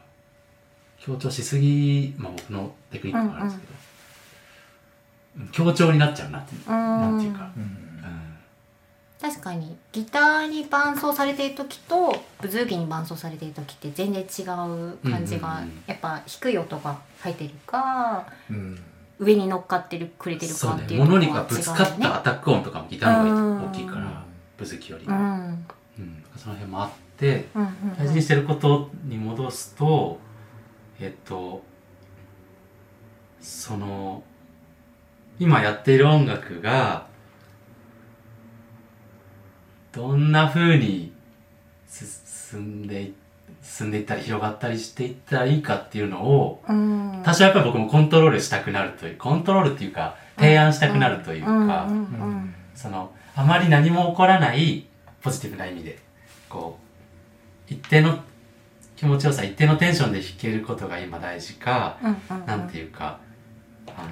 [SPEAKER 3] 強調しすぎまあ僕のテクニックもあるんですけど、強調になっちゃうなってていうか、
[SPEAKER 2] うん。
[SPEAKER 3] うん。
[SPEAKER 1] 確かにギターに伴奏されている時とブズーキに伴奏されている時って全然違う感じが、
[SPEAKER 3] うんうんうん。
[SPEAKER 1] やっぱ低い音が入ってるか
[SPEAKER 2] うん
[SPEAKER 1] 上に乗っかってるくれてる
[SPEAKER 3] そうね
[SPEAKER 1] かっていう
[SPEAKER 3] 物に
[SPEAKER 1] ところは
[SPEAKER 3] がぶつかったアタック音とかもギターの方が大きいか
[SPEAKER 2] うん
[SPEAKER 3] らブズキより、
[SPEAKER 1] う
[SPEAKER 3] うん。
[SPEAKER 1] ん
[SPEAKER 3] その辺もあって
[SPEAKER 1] うんうん
[SPEAKER 3] 大事にしてることに戻すとえっとその今やっている音楽がどんな風に進んでい進んでいったり広がったりしていったらいいかっていうのを
[SPEAKER 1] うん。
[SPEAKER 3] 多少やっぱり僕もコントロールしたくなるというコントロールっていうか提案したくなるというか、そのあまり何も起こらないポジティブな意味でこう一定の気持ちよさ一定のテンションで弾けることが今大事か、なんていうかあ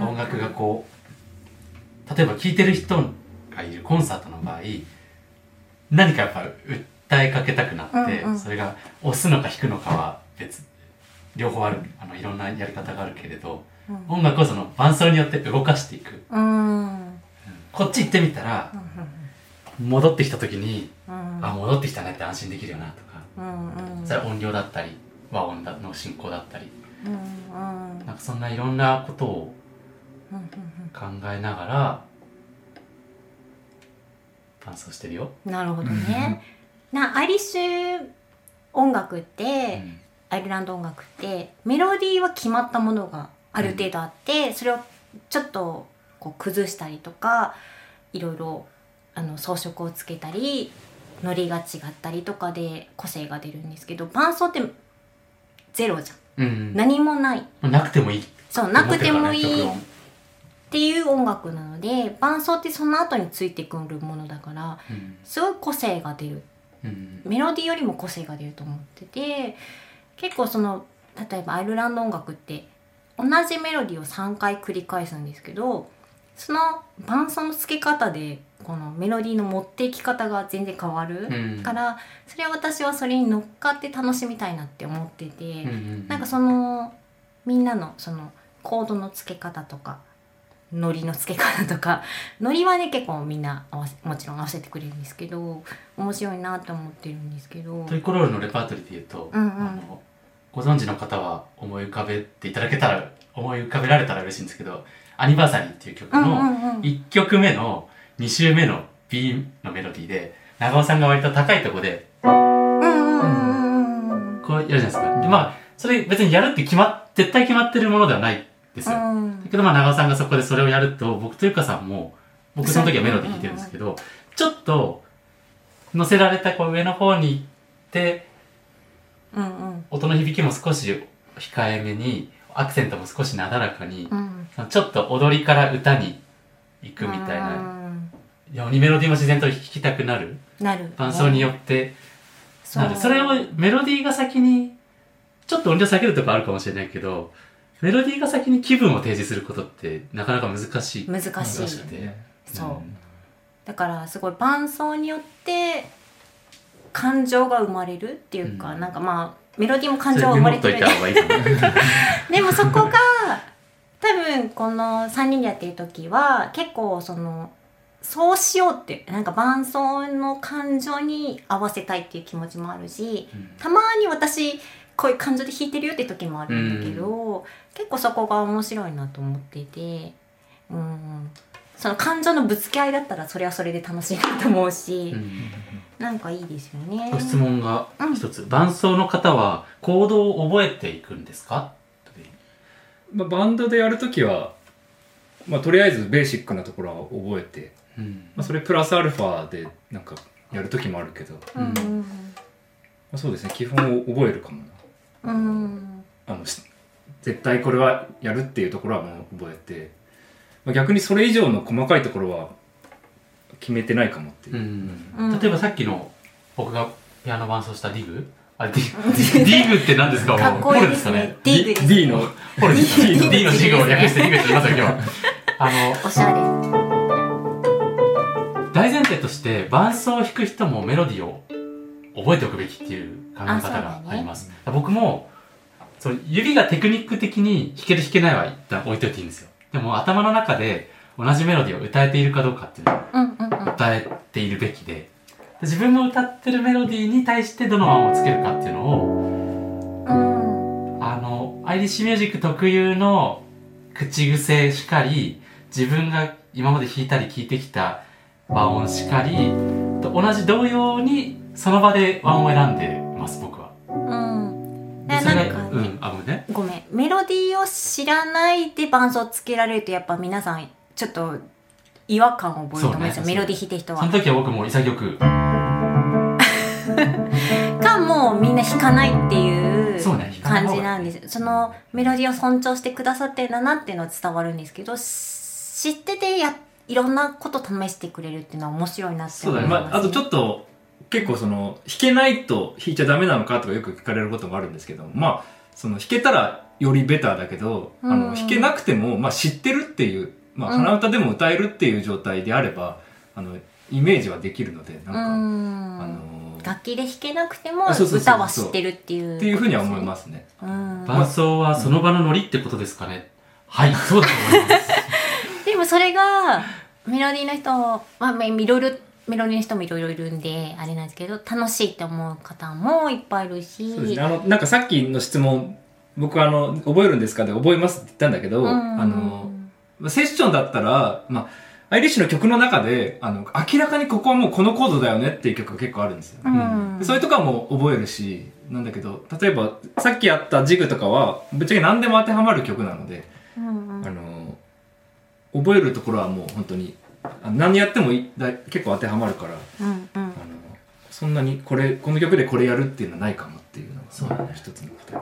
[SPEAKER 3] の音楽がこう例えば聴いてる人がいるコンサートの場合何かやっぱ訴えかけたくなって、
[SPEAKER 1] うんうん。
[SPEAKER 3] それが押すのか弾くのかは別両方あるあのいろんなやり方があるけれど、
[SPEAKER 1] うん。
[SPEAKER 3] 音楽をその伴奏によって動かしていく。
[SPEAKER 1] うん。うん
[SPEAKER 3] こっち行ってみたら
[SPEAKER 1] うん。
[SPEAKER 3] 戻ってきた時に、
[SPEAKER 1] うん。
[SPEAKER 3] あ戻ってきたねって安心できるよなとか、
[SPEAKER 1] うんうん。
[SPEAKER 3] それは音量だったり和音だの進行だったり。
[SPEAKER 1] うんうん。
[SPEAKER 3] なんかそんないろんなことを
[SPEAKER 1] うん
[SPEAKER 3] 考えながら伴奏してるよ。
[SPEAKER 1] うんなるほどね。なアイリッシュ音楽って、アイルランド音楽ってメロディーは決まったものがある程度あって、それをちょっとこう崩したりとかいろいろあの装飾をつけたりノリが違ったりとかで個性が出るんですけど伴奏ってゼロじゃん。
[SPEAKER 3] うん。
[SPEAKER 1] 何もない。
[SPEAKER 3] なくてもいい。
[SPEAKER 1] そうなくてもいいっ
[SPEAKER 3] て
[SPEAKER 1] いう音楽なので伴奏ってその後についてくるものだから
[SPEAKER 3] 極論
[SPEAKER 1] すごい個性が出る。
[SPEAKER 3] うんうん
[SPEAKER 1] メロディーよりも個性が出ると思ってて結構その例えばアイルランド音楽って同じメロディーを3回繰り返すんですけどその伴奏の付け方でこのメロディーの持っていき方が全然変わる
[SPEAKER 3] うん。
[SPEAKER 1] からそれは私はそれに乗っかって楽しみたいなって思ってて、
[SPEAKER 3] うんうん。
[SPEAKER 1] なんかそのみんなのそのコードの付け方とかノリの付け方とか。ノリはね結構みんな合わせもちろん合わせてくれるんですけど面白いなと思ってるんですけど。
[SPEAKER 3] トイコロールのレパートリーで言うと、
[SPEAKER 1] うんうん。
[SPEAKER 3] あのご存知の方は思い浮かべていただけたら思い浮かべられたら嬉しいんですけど「アニバーサリー」っていう曲の
[SPEAKER 1] んうん
[SPEAKER 3] 1曲目の2周目の B のメロディーで長尾さんが割と高いとこでこうやるじゃないですか。でまあそれ別にやるって決まっ絶対決まってるものではないですよ。
[SPEAKER 1] うん。
[SPEAKER 3] だけどまあ長尾さんがそこでそれをやると僕とゆかさんも僕その時はメロディー弾いてるんですけどちょっと乗せられたこう上の方に行って
[SPEAKER 1] うんうん。
[SPEAKER 3] 音の響きも少し控えめにアクセントも少しなだらかに
[SPEAKER 1] うん。
[SPEAKER 3] ちょっと踊りから歌に行くみたいな
[SPEAKER 1] うん。
[SPEAKER 3] ようにメロディーも自然と弾きたくなる
[SPEAKER 1] なる、ね、
[SPEAKER 3] 伴奏によってなる。それをメロディーが先にちょっと音量下げるとこあるかもしれないけどメロディーが先に気分を提示することってなかなか難しい。
[SPEAKER 1] 難しい。そう、
[SPEAKER 3] うん。
[SPEAKER 1] だからすごい伴奏によって感情が生まれるっていうか、
[SPEAKER 3] うん。
[SPEAKER 1] なんかまあメロディーも感
[SPEAKER 3] そ
[SPEAKER 1] 情は生まれてる。[laughs] でもそこが多分この3人でやってる時は結構そのそうしようってなんか伴奏の感情に合わせたいっていう気持ちもあるしたまに私こういう感情で弾いてるよって時もあるんだけど、結構そこが面白いなと思っていて、うん、その感情のぶつけ合いだったらそれはそれで楽しいなと思うし、
[SPEAKER 3] うん。
[SPEAKER 1] なんかいいですよね。
[SPEAKER 3] ご質問が一つ、伴奏の方は行動を覚えていくんですか？
[SPEAKER 2] まあ、バンドでやるときは、まあ、とりあえずベーシックなところは覚えて、
[SPEAKER 3] うん。
[SPEAKER 2] まあ、それプラスアルファでなんかやるときもあるけど、ま
[SPEAKER 1] うんうん。
[SPEAKER 2] あ、そうですね。基本を覚えるかもな
[SPEAKER 1] うん。
[SPEAKER 2] あのし絶対これはやるっていうところはもう覚えて、まあ、逆にそれ以上の細かいところは決めてないかもっていう。う、
[SPEAKER 3] ん。
[SPEAKER 1] うん。
[SPEAKER 3] 例えばさっきの僕がピアノ伴奏したディグ？あディディグって何ですか？
[SPEAKER 1] かっこいいですね。ディーグです。
[SPEAKER 2] D の
[SPEAKER 3] ポルですか？ね
[SPEAKER 1] D
[SPEAKER 3] のジグを略してディグって言いますよ今日。はあの
[SPEAKER 1] おしゃれ。
[SPEAKER 3] 大前提として伴奏を弾く人もメロディーを覚えておくべきっていう考え方があります、僕もそう指がテクニック的に弾ける弾けないは一旦置いといていいんですよ。でも頭の中で同じメロディーを歌えているかどうかっていうのを。歌えているべきで。自分の歌ってるメロディーに対してどの案をつけるかっていうのを
[SPEAKER 1] うん。
[SPEAKER 3] あのアイリッシュミュージック特有の口癖しかり自分が今まで弾いたり聴いてきた和音しかりと同じ同様にその場で和音を選んでます僕は。
[SPEAKER 1] うん。なんか、
[SPEAKER 3] がうんあごめんね。
[SPEAKER 1] ごめん。メロディーを知らないで伴奏つけられるとやっぱ皆さんちょっと違和感を覚えると思うんですよ。
[SPEAKER 3] そうね
[SPEAKER 1] メロディー弾いてる人は。
[SPEAKER 3] その時は僕も潔く [laughs]
[SPEAKER 1] かもうみんな弾かないっていう感じなんです。そのメロディーを尊重してくださってんだなっていうのは伝わるんですけど、知っててやいろんなこと試してくれるっていうのは面白いなって
[SPEAKER 2] そうだね、
[SPEAKER 1] 思います、
[SPEAKER 2] まあ、あとちょっと結構その弾けないと弾いちゃダメなのかとかよく聞かれることもあるんですけどまあその弾けたらよりベターだけど、あ
[SPEAKER 1] うん
[SPEAKER 2] の弾けなくても、まあ、知ってるっていう、まあ、
[SPEAKER 1] うん
[SPEAKER 2] 鼻歌でも歌えるっていう状態であれば、あのイメージはできるのでなんか、
[SPEAKER 1] うん
[SPEAKER 2] あのー
[SPEAKER 1] 楽器で弾けなくても歌は知ってるっていう
[SPEAKER 2] っていうふうには思いますね。
[SPEAKER 1] うん
[SPEAKER 3] 伴奏はその場のノリってことですかね。はい、そうだと思います。[laughs]
[SPEAKER 1] でもそれがメロディーの人まあまあいろいろメロディーの人もいろいろいるんであれなんですけど楽しいって思う方もいっぱいいるし
[SPEAKER 2] そうですね。あの、なんかさっきの質問、僕あの、覚えるんですかで覚えますって言ったんだけど、
[SPEAKER 1] うん
[SPEAKER 2] あの、セッションだったら、まあ、アイリッシュの曲の中で、あの、明らかにここはもうこのコードだよねっていう曲が結構あるんですよ。
[SPEAKER 1] うん
[SPEAKER 2] ういうとこはもう覚えるし、なんだけど、例えば、さっきやったジグとかは、ぶっちゃけ何でも当てはまる曲なので、
[SPEAKER 1] うんうん
[SPEAKER 2] あの、覚えるところはもう本当に、何やってもいだ結構当てはまるから、
[SPEAKER 1] うんうん
[SPEAKER 2] あの、そんなにこれ、この曲でこれやるっていうのはないかもっていうのが、
[SPEAKER 3] そうだね
[SPEAKER 2] 一つの答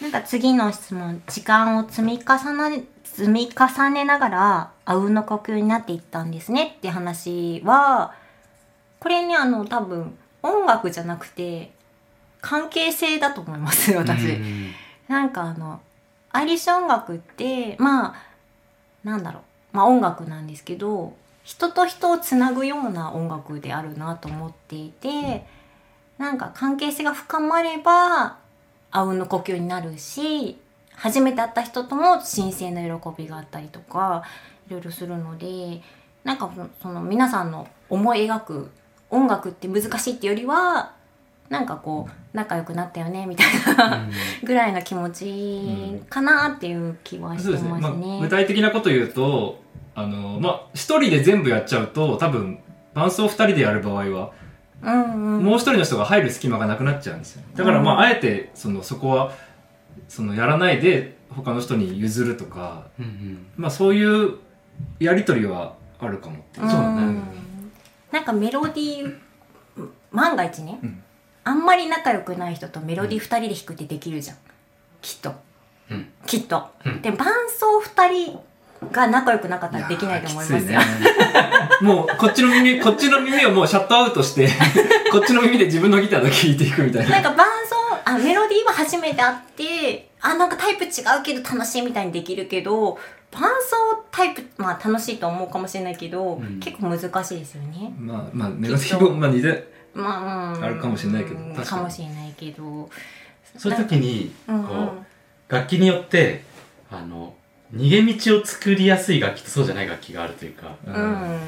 [SPEAKER 2] え。
[SPEAKER 1] なんか次の質問時間を積み重ね積み重ねながらあうんの呼吸になっていったんですねって話はこれねあの多分音楽じゃなくて関係性だと思います私。
[SPEAKER 3] うん
[SPEAKER 1] なんかあのアイリッシュ音楽ってまあなんだろうまあ音楽なんですけど人と人をつなぐような音楽であるなと思っていて、なんか関係性が深まればあうんの呼吸になるし初めて会った人とも新鮮な喜びがあったりとかいろいろするのでなんかその皆さんの思い描く音楽って難しいってよりはなんかこう仲良くなったよねみたいな [laughs] ぐらいの気持ちかなっていう気はして
[SPEAKER 2] そうですね。まあ、
[SPEAKER 1] ますね。
[SPEAKER 2] 具体的なこと言うと、あの、まあ、一人で全部やっちゃうと、多分、伴奏二人でやる場合は、
[SPEAKER 1] うんうん、
[SPEAKER 2] もう一人の人が入る隙間がなくなっちゃうんですよ。だからまあ、あえて、その、そこは、その、やらないで、他の人に譲るとか、
[SPEAKER 3] うんうん。
[SPEAKER 2] まあ、そういうやりとりはあるかもっていう。
[SPEAKER 1] うん。
[SPEAKER 3] そうだね。
[SPEAKER 1] なんかメロディー万が一ね、
[SPEAKER 2] うん。
[SPEAKER 1] あんまり仲良くない人とメロディー二人で弾くってできるじゃん。きっと。
[SPEAKER 3] うん。
[SPEAKER 1] きっと、
[SPEAKER 3] うん。
[SPEAKER 1] で伴奏二人が仲良くなかったらできないと思いますよ。
[SPEAKER 2] ね。もうこっちの耳こっちの耳をもうシャットアウトして [laughs] こっちの耳で自分のギターだけ弾いていくみたいな。
[SPEAKER 1] なんか伴奏あメロディーは初めてあってあなんかタイプ違うけど楽しいみたいにできるけど伴奏タイプまあ楽しいと思うかもしれないけど、
[SPEAKER 3] うん。
[SPEAKER 1] 結構難しいですよね。
[SPEAKER 2] まあまあメロディーもまあ似て
[SPEAKER 1] まあ、うん、
[SPEAKER 2] あるかもしれないけどかに。
[SPEAKER 1] かもしれないけど。
[SPEAKER 3] そういう時にこ
[SPEAKER 1] うんうん。
[SPEAKER 3] う楽器によってあの逃げ道を作りやすい楽器とそうじゃない楽器があるというか。
[SPEAKER 1] うん、
[SPEAKER 2] うん。
[SPEAKER 3] あの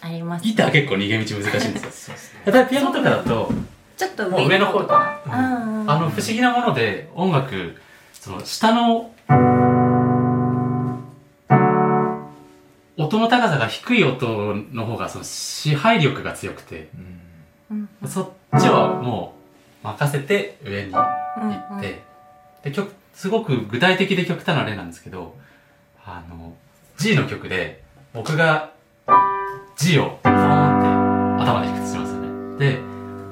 [SPEAKER 1] あります、
[SPEAKER 3] ギター結構逃げ道難しいんですよ。
[SPEAKER 2] そうですね。
[SPEAKER 3] 例えばピアノとかだと
[SPEAKER 1] ちょっと
[SPEAKER 3] もう上の方
[SPEAKER 1] とか、
[SPEAKER 3] うん。
[SPEAKER 1] うん。うん
[SPEAKER 3] あの不思議なもので音楽その下の音の高さが低い音の方がその支配力が強くて。
[SPEAKER 2] うん。
[SPEAKER 1] うん。
[SPEAKER 3] そっちはもう任せて上に行
[SPEAKER 1] うんうん。
[SPEAKER 3] って、で曲すごく具体的で極端な例なんですけどあの G の曲で僕が G をポーンって頭で弾くとしますよね。で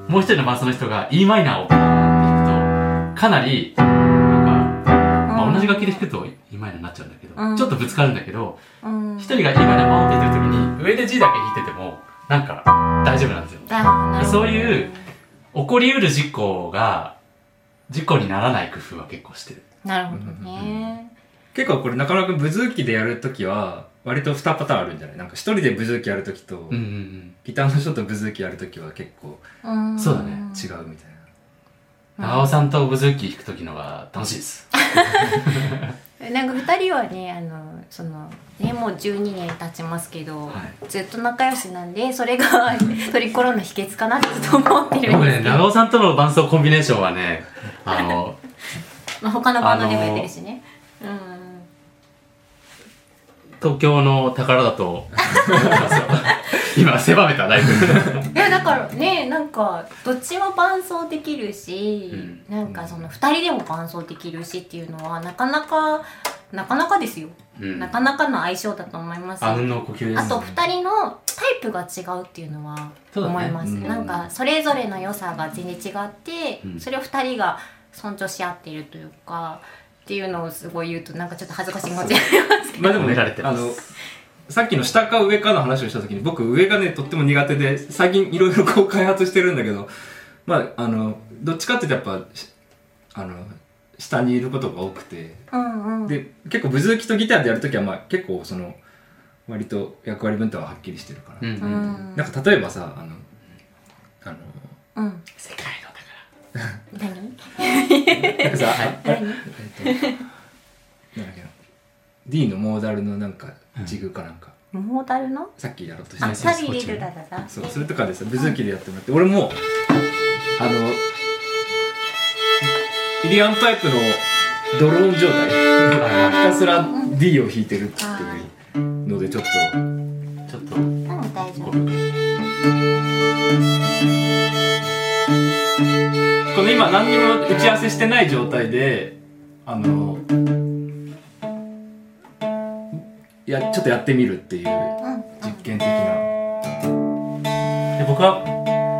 [SPEAKER 3] もう一人の伴奏の人が e マイナーをポーンって弾くとかなりなんか、まあ、同じ楽器で弾くと e マイナーになっちゃうんだけど、
[SPEAKER 1] うん。
[SPEAKER 3] ちょっとぶつかるんだけど
[SPEAKER 1] うん。
[SPEAKER 3] 一人が e マイナーポーンって弾いてる時に上で G だけ弾いててもなんか大丈夫なんですよ。そういう起こりうる事故が事故にならない工夫は結構してる
[SPEAKER 1] なるほどね、
[SPEAKER 2] 結構これ中村君ブズーキでやるときは割と2パターンあるんじゃない？なんか一人でブズーキやるときと、
[SPEAKER 3] うんうん
[SPEAKER 2] ギターの人とブズーキやるときは結構
[SPEAKER 1] うん。
[SPEAKER 3] そうだね。
[SPEAKER 2] 違うみたいな。
[SPEAKER 3] うん。長尾さんとブズーキー弾く時のが楽しいです。[laughs]
[SPEAKER 1] なんか二人はねあのそのねもう12年経ちますけど、
[SPEAKER 3] はい。
[SPEAKER 1] ずっと仲良しなんでそれがトリコロの秘訣かなって思ってるん
[SPEAKER 3] 僕ね
[SPEAKER 1] ですけど、
[SPEAKER 3] 長尾さんとの伴奏コンビネーションはねあの
[SPEAKER 1] まあ、他のバンドでもやってるしね、
[SPEAKER 3] 東京の宝だと今狭めただいぶ
[SPEAKER 1] うんいやだからねなんかどっちも伴奏できるし、
[SPEAKER 3] うん。
[SPEAKER 1] なんかその二人でも伴奏できるしっていうのはなかなかなかなかですよ、
[SPEAKER 3] うん。
[SPEAKER 1] なかなかの相性だと思います。
[SPEAKER 3] あうんの呼吸です
[SPEAKER 1] あと2人のタイプが違うっていうのは思います、
[SPEAKER 2] うん。
[SPEAKER 1] なんかそれぞれの良さが全然違って、
[SPEAKER 3] うん。
[SPEAKER 1] それを2人が尊重し合っているというかっていうのをすごい言うとなんかちょっと恥ずかしい気持ちになりますけど。[laughs]
[SPEAKER 2] まあでもね
[SPEAKER 3] 褒められてます
[SPEAKER 2] あのさっきの下か上かの話をした時に僕上がねとっても苦手で最近いろいろこう開発してるんだけどまああのどっちかっていうとやっぱしあの下にいることが多くて
[SPEAKER 1] うんうん。
[SPEAKER 2] で結構ブズーキとギターでやるときはまあ結構その割と役割分担ははっきりしてるから、
[SPEAKER 3] うん
[SPEAKER 1] う
[SPEAKER 3] うん
[SPEAKER 1] ん。
[SPEAKER 2] なんか例えばさあのあの
[SPEAKER 1] うん。
[SPEAKER 3] 世界
[SPEAKER 1] 何？
[SPEAKER 2] なんかさ、
[SPEAKER 3] はい。
[SPEAKER 2] あえっとなんだっけな。D のモーダルのなんかジグかなんか、
[SPEAKER 1] モーダルの？
[SPEAKER 2] さっきやろうとした
[SPEAKER 1] サビリルダダダ
[SPEAKER 2] そうそれとかでさブズーキでやってもらって。俺もあのイリアンタイプのドローン状態。ひたすら D を弾いてるっていうのでちょっと。
[SPEAKER 3] ちょっと。
[SPEAKER 1] うん大丈夫
[SPEAKER 3] こ
[SPEAKER 2] の今何にも打ち合わせしてない状態であのいやちょっとやってみるっていう
[SPEAKER 1] うん
[SPEAKER 2] 実験的な。
[SPEAKER 3] で僕は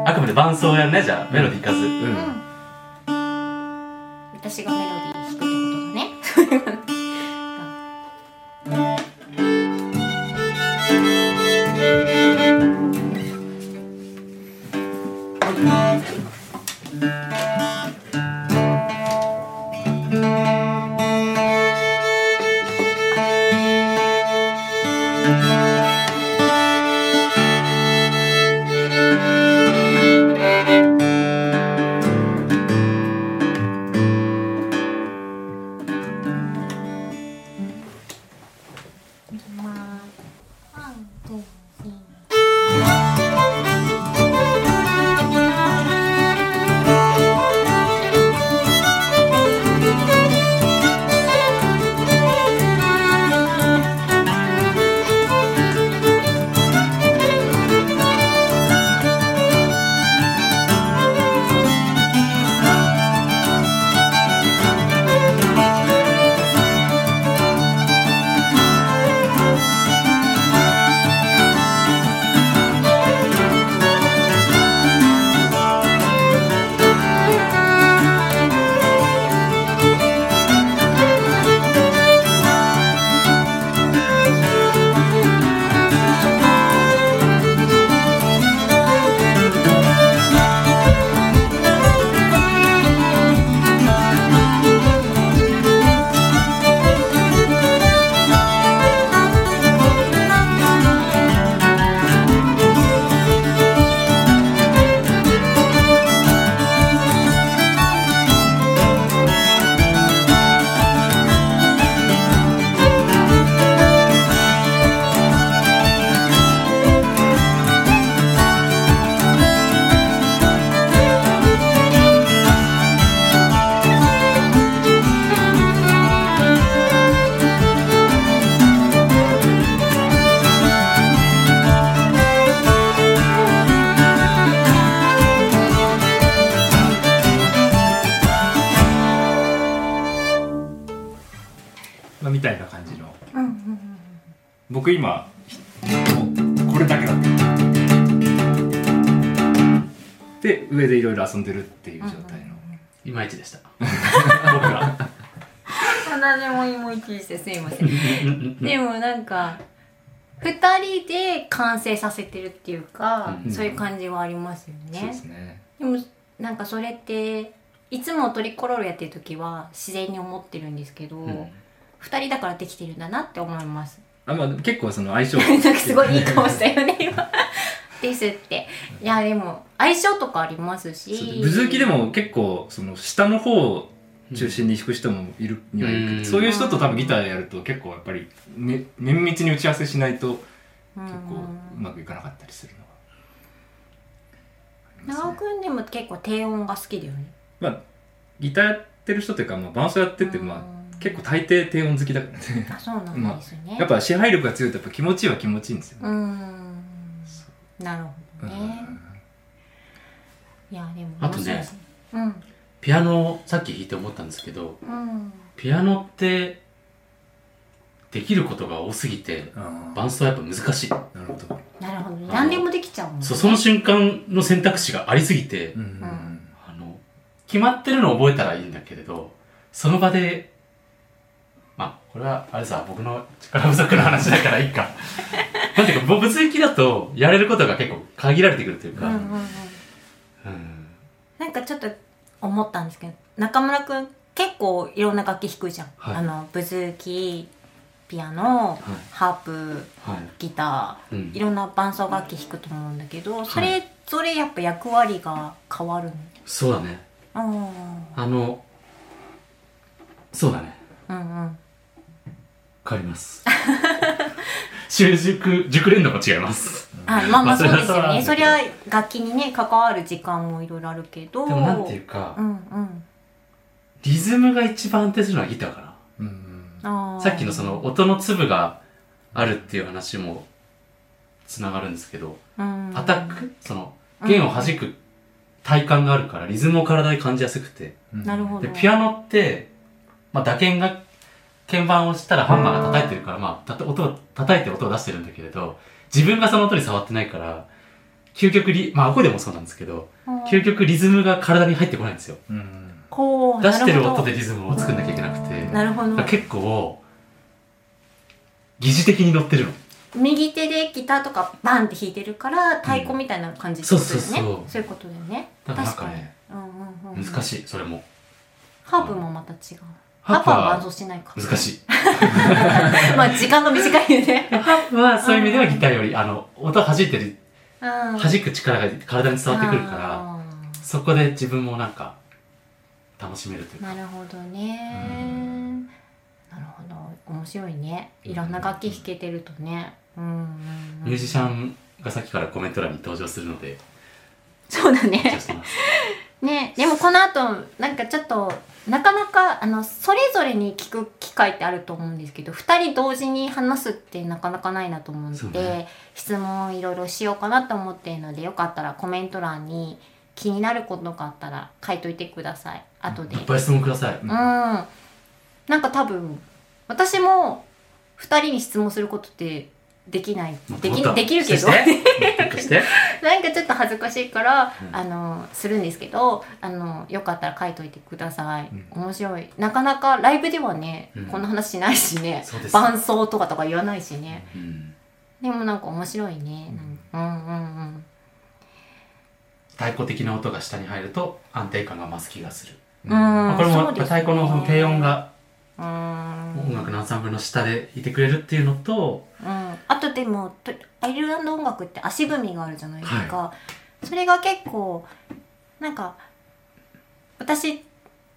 [SPEAKER 3] あくまで伴奏をやるねじゃあメロディーいかず、
[SPEAKER 2] うん。
[SPEAKER 1] うん。私がメロディー完成させてるっていうか、
[SPEAKER 3] うん。
[SPEAKER 1] そういう感じはありますよ
[SPEAKER 2] そうで
[SPEAKER 1] ね。でもなんかそれっていつもトリコロールやってる時は自然に思ってるんですけど、
[SPEAKER 3] うん。
[SPEAKER 1] 二人だからできてるんだなって思います。
[SPEAKER 2] あ、まあ、結構その相性 [laughs]
[SPEAKER 1] なんかすごいいい顔したよね [laughs] 今。ですって。いやでも相性とかありますし。
[SPEAKER 2] ブズーキでも結構その下の方を中心に弾く人もいるにはいるそういう人と多分ギターやると結構やっぱり、ね、綿密に打ち合わせしないと
[SPEAKER 1] うん
[SPEAKER 2] 結構うまくいかなかったりするのは。
[SPEAKER 1] 長尾くんでも結構低音が好きだよね。
[SPEAKER 2] まあギターやってる人というか、まあ、伴奏やってて、まあ、結構大抵低音好きだからね。
[SPEAKER 1] あそうなんですね、
[SPEAKER 2] やっぱ支配力が強いとやっぱ気持ちいいは気持ちいいんですよ
[SPEAKER 1] う
[SPEAKER 2] ね、
[SPEAKER 1] んなるほどね、いやでも
[SPEAKER 3] あとね
[SPEAKER 1] うん。
[SPEAKER 3] ピアノさっき弾いて思ったんですけど
[SPEAKER 1] うん。
[SPEAKER 3] ピアノってできることが多すぎて
[SPEAKER 2] あ
[SPEAKER 3] 伴奏はやっぱ難しい。
[SPEAKER 2] あなるほど、
[SPEAKER 1] なるほど何でもできちゃうもんね。
[SPEAKER 3] そうその瞬間の選択肢がありすぎて、
[SPEAKER 2] うん。
[SPEAKER 1] ん。
[SPEAKER 3] あの決まってるのを覚えたらいいんだけれどその場でまあこれはあれさ僕の力不足の話だからいいか。[laughs] なんていうか僕物理だとやれることが結構限られてくるというか、
[SPEAKER 1] うんうんうん。
[SPEAKER 3] うん。
[SPEAKER 1] なんかちょっと思ったんですけど中村くん結構いろんな楽器弾くじゃん、
[SPEAKER 3] はい。
[SPEAKER 1] あのブズピアノ、
[SPEAKER 3] はい。
[SPEAKER 1] ハープ
[SPEAKER 3] はい。
[SPEAKER 1] ギタ
[SPEAKER 3] うん。
[SPEAKER 1] ーいろんな伴奏楽器弾くと思うんだけどそれぞれやっぱ役割が変わる
[SPEAKER 3] そうだね。
[SPEAKER 1] の
[SPEAKER 3] あのそうだね。
[SPEAKER 1] うんうん。うん
[SPEAKER 3] 変わります。[laughs] 習熟熟練度も違います。
[SPEAKER 1] あまあま
[SPEAKER 3] まあ
[SPEAKER 1] あそうですよね。そりゃ楽器にね関わる時間もいろいろあるけど。
[SPEAKER 3] でもなんていうか
[SPEAKER 1] うんうん。
[SPEAKER 3] リズムが一番安定するのはギターかなさっきのその音の粒があるっていう話もつながるんですけど、
[SPEAKER 1] うん。
[SPEAKER 3] アタック？その弦を弾く体感があるからリズムを体で感じやすくて。
[SPEAKER 1] なるほど。
[SPEAKER 3] でピアノって、まあ、打鍵が鍵盤を押したらハンマーが叩いてるから、まあ、たた音を叩いて音を出してるんだけれど自分がその音に触ってないから究極リまあアコでもそうなんですけど
[SPEAKER 1] うん
[SPEAKER 3] 究極リズムが体に入ってこないんですよ。
[SPEAKER 2] うん
[SPEAKER 3] 出してる音でリズムを作んなきゃいけなくて。
[SPEAKER 1] なるほど。
[SPEAKER 3] 結構疑似的に乗ってるの。
[SPEAKER 1] 右手でギターとかバンって弾いてるから太鼓みたいな感じってことだよね、
[SPEAKER 3] そうそうそう。
[SPEAKER 1] そういうことだよね。
[SPEAKER 3] だからなん
[SPEAKER 1] 確か
[SPEAKER 3] ね
[SPEAKER 1] うんうんうん、
[SPEAKER 3] 難しいそれも。
[SPEAKER 1] ハープもまた違う。
[SPEAKER 3] ハープは
[SPEAKER 1] 伴奏しないか
[SPEAKER 3] 難しい。[laughs]
[SPEAKER 1] まあ時間が短いよね。
[SPEAKER 3] ハープはそういう意味ではギターよりあの音弾いてる
[SPEAKER 1] 弾
[SPEAKER 3] 弾く力が体に伝わってくるからそこで自分もなんか楽しめるというか。
[SPEAKER 1] なるほどね。なるほど。面白いね。いろんな楽器弾けてるとね。うんうん、うん、
[SPEAKER 3] ミュージシャンがさっきからコメント欄に登場するので。
[SPEAKER 1] そうだね。[laughs] ねでもこの後なんかちょっとなかなかあのそれぞれに聞く機会ってあると思うんですけど2人同時に話すってなかなかないなと思うので、
[SPEAKER 3] ね。
[SPEAKER 1] 質問いろいろしようかなと思っているのでよかったらコメント欄に気になることがあったら書いといてください。後で。
[SPEAKER 3] いっぱい質問ください。
[SPEAKER 1] うん。なんか多分私も2人に質問することってできない。できできるけど。[laughs] なんかちょっと恥ずかしいから、
[SPEAKER 3] うん。
[SPEAKER 1] あのするんですけどあのよかったら書いといてください、
[SPEAKER 2] うん。
[SPEAKER 1] 面白い。なかなかライブではね、
[SPEAKER 3] うん。
[SPEAKER 1] こんな話しないしね。伴奏とかとか言わないしね。
[SPEAKER 3] うん。
[SPEAKER 1] でもなんか面白いね、うん、うんうん
[SPEAKER 3] 太鼓的な音が下に入ると安定感が増す気がする、
[SPEAKER 1] うん。
[SPEAKER 3] まあ、これも太鼓のその低音が音楽のアンサンブルの下でいてくれるっていうのと
[SPEAKER 1] うん、あとでもとアイルランド音楽って足踏みがあるじゃないですか、それが結構なんか私